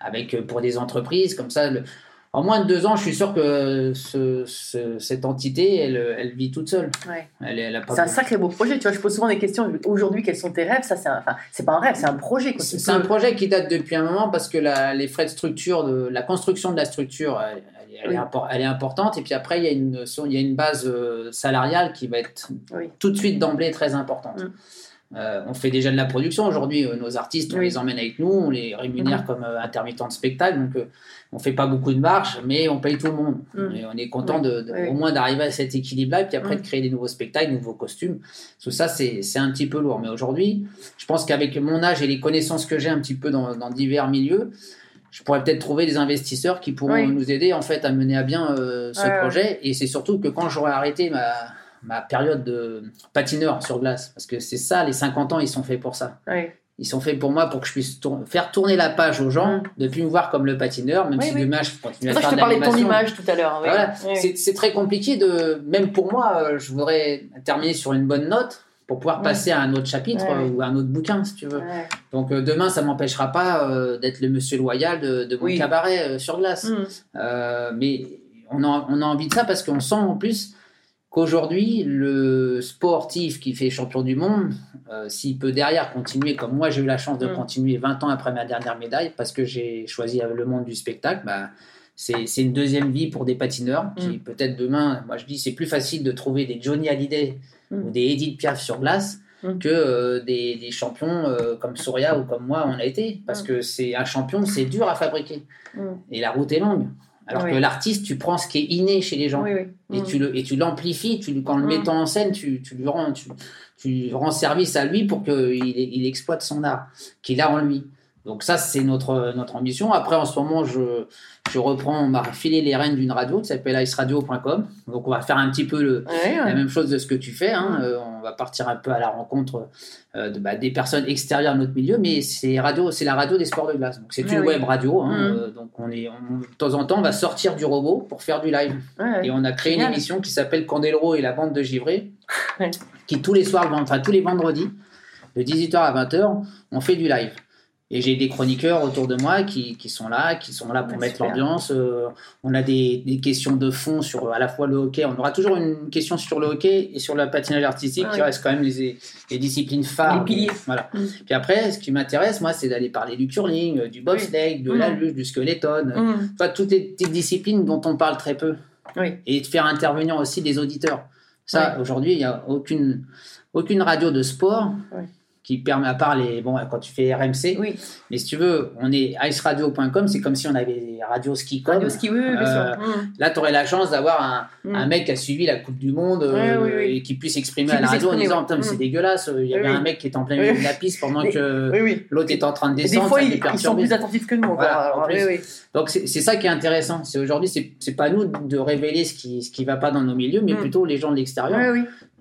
Avec pour des entreprises comme ça. le- En moins de deux ans, je suis sûr que ce- ce- cette entité, elle, elle vit toute seule. Ouais. Elle, elle a pas C'est un sacré beau projet. Tu vois, je pose souvent des questions. Aujourd'hui, quels sont tes rêves? Ça, c'est un... enfin, c'est pas un rêve, c'est un projet. C'est un projet qui date depuis un moment parce que la- les frais de structure, de, la construction de la structure, elle, elle- elle Oui. est, impor- elle est importante. Et puis après, il y a une, il y a une base euh, salariale qui va être Oui. tout de suite d'emblée très importante. Mm. Euh, on fait déjà de la production aujourd'hui. euh, nos artistes, on les emmène avec nous, on les rémunère Mhm. comme euh, intermittents de spectacle. Donc, euh, on fait pas beaucoup de marge, mais on paye tout le monde. Mm. Et on est content Oui. de, de- Oui. au moins d'arriver à cet équilibre-là. Et puis après, Mm. de créer des nouveaux spectacles, nouveaux costumes. Tout ça, c'est un petit peu lourd. Mais aujourd'hui, je pense qu'avec mon âge et les connaissances que j'ai un petit peu dans, dans divers milieux, je pourrais peut-être trouver des investisseurs qui pourront Oui. nous aider en fait à mener à bien euh, ce projet. Et c'est surtout que quand j'aurai arrêté ma, ma période de patineur sur glace, parce que c'est ça, les 50 ans, ils sont faits pour ça. Ils sont faits pour moi pour que je puisse faire tourner la page aux gens, Mm. de plus me voir comme le patineur, même Oui, si oui. demain je continue à faire que je de te parlais de ton l'animation. image tout à l'heure. Voilà, c'est très compliqué de, même pour moi, euh, je voudrais terminer sur une bonne note pour pouvoir Ouais. passer à un autre chapitre ou à un autre bouquin, si tu veux. Donc euh, demain, ça m'empêchera pas euh, d'être le monsieur loyal de, de mon cabaret euh, sur glace. Mm. Euh, mais on a, on a envie de ça parce qu'on sent en plus qu'aujourd'hui, le sportif qui fait champion du monde, euh, s'il peut derrière continuer, comme moi j'ai eu la chance de Mm. continuer 20 ans après ma dernière médaille, parce que j'ai choisi le monde du spectacle, bah, c'est une deuxième vie pour des patineurs qui Mm. peut-être demain, moi je dis c'est plus facile de trouver des Johnny Hallyday Mm. ou des Edith Piaf sur glace que euh, des, des champions euh, comme Souria ou comme moi on a été, parce que c'est un champion, c'est dur à fabriquer et la route est longue. Alors Oui. que l'artiste, tu prends ce qui est inné chez les gens Oui, oui. et tu le et tu l'amplifies tu quand le Mm. mettant en scène tu, tu lui rends tu, tu rends service à lui pour qu'il il exploite son art qu'il a en lui donc ça c'est notre notre ambition après en ce moment je je reprends on m'a filé les rênes d'une radio qui s'appelle iceradio.com donc on va faire un petit peu le Ouais, la même chose de ce que tu fais. hein. Mm. Euh, va partir un peu à la rencontre euh, de, bah, des personnes extérieures à notre milieu, mais c'est radio, c'est la radio des sports de glace. Donc c'est Ah une oui. web radio. hein. Mm. Euh, donc on est, on- de temps en temps, on va sortir du robot pour faire du live. Ouais. Et on a créé Génial. une émission qui s'appelle Candelro et la bande de givré, (laughs) Ouais. qui tous les soirs, enfin tous les vendredis, de 18h à 20h, on fait du live. Et j'ai des chroniqueurs autour de moi qui, qui sont là, qui sont là pour Ouais, mettre l'ambiance. Euh, on a des, des questions de fond sur à la fois le hockey. On aura toujours une question sur le hockey et sur le patinage artistique qui restent quand même les, les disciplines phares. Les piliers. Voilà. Mm. Puis après, ce qui m'intéresse, moi, c'est d'aller parler du curling, euh, du bobsleigh, de Mm. la luge, du skeleton. Mm. Enfin, toutes les petites disciplines dont on parle très peu Oui. et de faire intervenir aussi des auditeurs. Ça, aujourd'hui, il n'y a aucune, aucune radio de sport. Qui permet, à part les, bon, quand tu fais RMC, Oui. mais si tu veux, on est iceradio.com, c'est comme si on avait Radio Ski Com. Radio ski, oui, oui, bien Euh, sûr. Mm. Là, tu aurais la chance d'avoir un, Mm. un mec qui a suivi la Coupe du Monde euh, Ouais, oui, oui. et qui puisse exprimer Qui à la radio en disant mais c'est dégueulasse, il y avait un mec qui est en plein milieu de la piste pendant que l'autre est en train de Et des descendre. fois, ils, sont plus attentifs que nous. Voilà, Alors. Donc c'est ça qui est intéressant. C'est aujourd'hui, c'est pas nous de révéler ce qui ce qui va pas dans nos milieux, mais Mm. plutôt les gens de l'extérieur.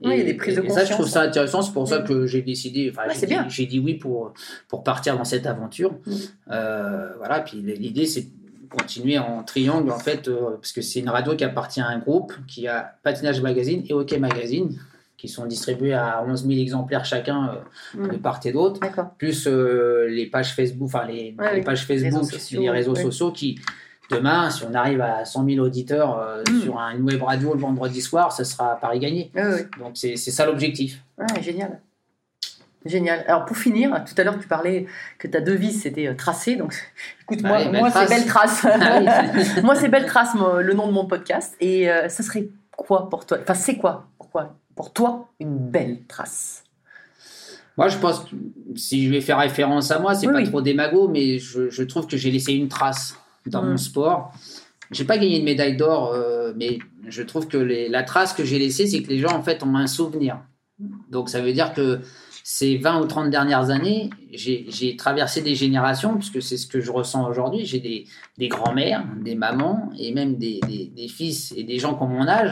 Et, Ouais, il y a des prises de et ça, je trouve conscience. ça intéressant. C'est pour ça Mm. que j'ai décidé. Enfin, Ouais, j'ai dit- oui pour pour partir dans cette aventure. Mm. Euh, voilà. Puis l'idée, c'est de continuer en triangle en fait, euh, parce que c'est une radio qui appartient à un groupe qui a Patinage Magazine et Hockey Magazine, qui sont distribués à 11 000 exemplaires chacun euh, Mm. de part et d'autre plus euh, les pages Facebook, enfin les, Ouais, les pages Facebook, Réseaux sociaux, les réseaux sociaux qui, demain, si on arrive à 100 000 auditeurs euh, Mm. sur un- une web radio le vendredi soir, ça sera Paris gagné. Oui, oui. Donc c'est ça l'objectif. Ouais, génial. Génial. Alors pour finir, tout à l'heure tu parlais que ta devise c'était euh, tracé, donc (laughs) écoute moi, Allez, (laughs) moi c'est belle trace. Ah moi c'est belle trace le nom de mon podcast et euh, ça serait quoi pour toi? Enfin c'est quoi? Pourquoi? Pour toi une belle trace? Moi, je pense que si je vais faire référence à moi, c'est Oui, pas oui. trop démago, mais je, je trouve que j'ai laissé une trace dans Mm. mon sport. J'ai pas gagné de médaille d'or, euh, mais je trouve que les- la trace que j'ai laissée, c'est que les gens en fait ont un souvenir. Donc ça veut dire que ces 20 ou 30 dernières années, j'ai traversé des générations, puisque c'est ce que je ressens aujourd'hui. J'ai des, des grands-mères, des mamans, et même des, des- des fils et des gens qui ont mon âge,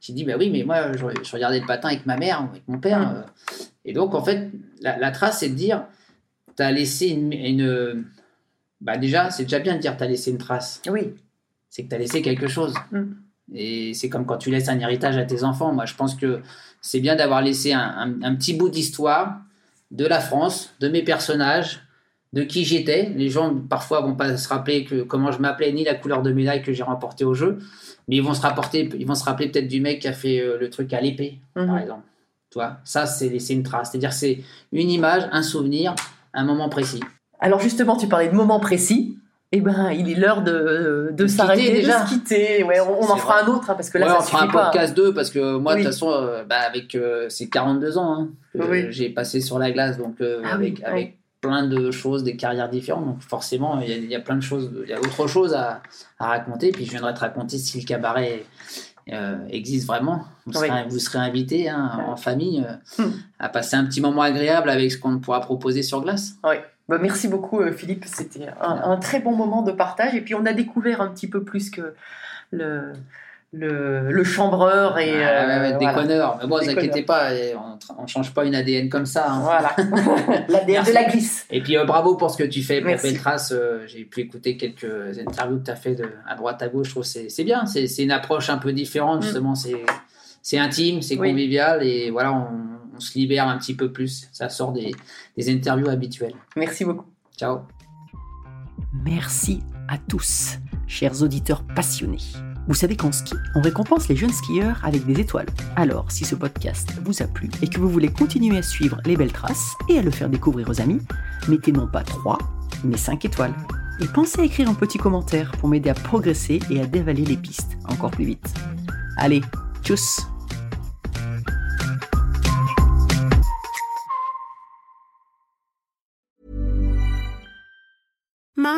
qui disent, bah oui, mais moi, je, je regardais le patin avec ma mère, avec mon père. Mm. et donc, en fait, la, la trace, c'est de dire, tu as laissé une... une- bah déjà, c'est déjà bien de dire tu as laissé une trace. Oui. C'est que tu as laissé quelque chose. Mm. Et c'est comme quand tu laisses un héritage à tes enfants. Moi, je pense que c'est bien d'avoir laissé un, un- un petit bout d'histoire de la France, de mes personnages, de qui j'étais. Les gens, parfois, vont pas se rappeler que comment je m'appelais, ni la couleur de médaille que j'ai remportée au jeu. Mais ils vont se, rapporter, ils vont se rappeler peut-être du mec qui a fait euh, le truc à l'épée, par Mhm. exemple. Tu vois, ça, c'est laisser une trace. C'est-à-dire, c'est une image, un souvenir, un moment précis. Alors justement tu parlais de moments précis. Eh ben, il est l'heure de, de De se s'arrêter, de déjà. se quitter. Ouais, on, on en fera un autre hein, parce que là, Ouais, ça on fera un pas. podcast 2 parce que moi, de Oui. toute façon, euh, bah, avec euh, ces 42 ans hein, que Oui. j'ai passé sur la glace, donc euh, Ah oui, avec, oui. avec plein de choses, des carrières différentes. Donc forcément, il y, a- il y a plein de choses, il y a autre chose à, à raconter. Puis je viendrai te raconter si le cabaret euh, existe vraiment. Vous Oui. serez, vous serez invité hein, en famille euh, Hmm. à passer un petit moment agréable avec ce qu'on pourra proposer sur glace. Ouais. Bah, merci beaucoup euh, Philippe, c'était un, un très bon moment de partage et puis on a découvert un petit peu plus que le, le, le chambreur et Ouais, ouais, euh, ouais, voilà. déconneur. Mais bon, ne vous inquiétez pas, on ne change pas une ADN comme ça. hein. Voilà, (laughs) l'ADN de la glisse. Et puis euh, bravo pour ce que tu fais pour. Beltrace. Euh, J'ai pu écouter quelques interviews que tu as fait de, à droite à gauche. Je trouve c'est bien. C'est une approche un peu différente. Mm. Justement, c'est c'est intime, c'est Oui. convivial et voilà, on, on se libère un petit peu plus. Ça sort des, des interviews habituelles. Merci beaucoup. Ciao. Merci à tous, chers auditeurs passionnés. Vous savez qu'en ski, on récompense les jeunes skieurs avec des étoiles. Alors, si ce podcast vous a plu et que vous voulez continuer à suivre les belles traces et à le faire découvrir aux amis, mettez non pas 3, mais 5 étoiles. Et pensez à écrire un petit commentaire pour m'aider à progresser et à dévaler les pistes encore plus vite. Allez, tchuss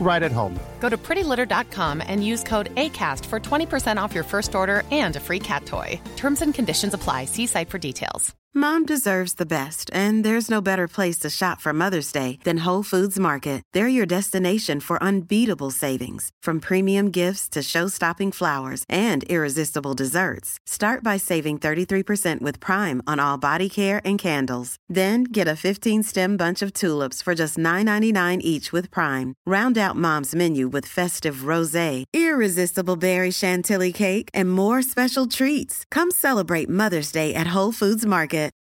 right at home. Go to prettylitter.com and use code ACAST for 20% off your first order and a free cat toy. Terms and conditions apply. See site for details. Mom deserves the best, and there's no better place to shop for Mother's Day than Whole Foods Market. They're your destination for unbeatable savings, from premium gifts to show-stopping flowers and irresistible desserts. Start by saving 33% with Prime on all body care and candles. Then get a 15-stem bunch of tulips for just $9.99 each with Prime. Round out Mom's menu with festive rosé, irresistible berry chantilly cake, and more special treats. Come celebrate Mother's Day at Whole Foods Market.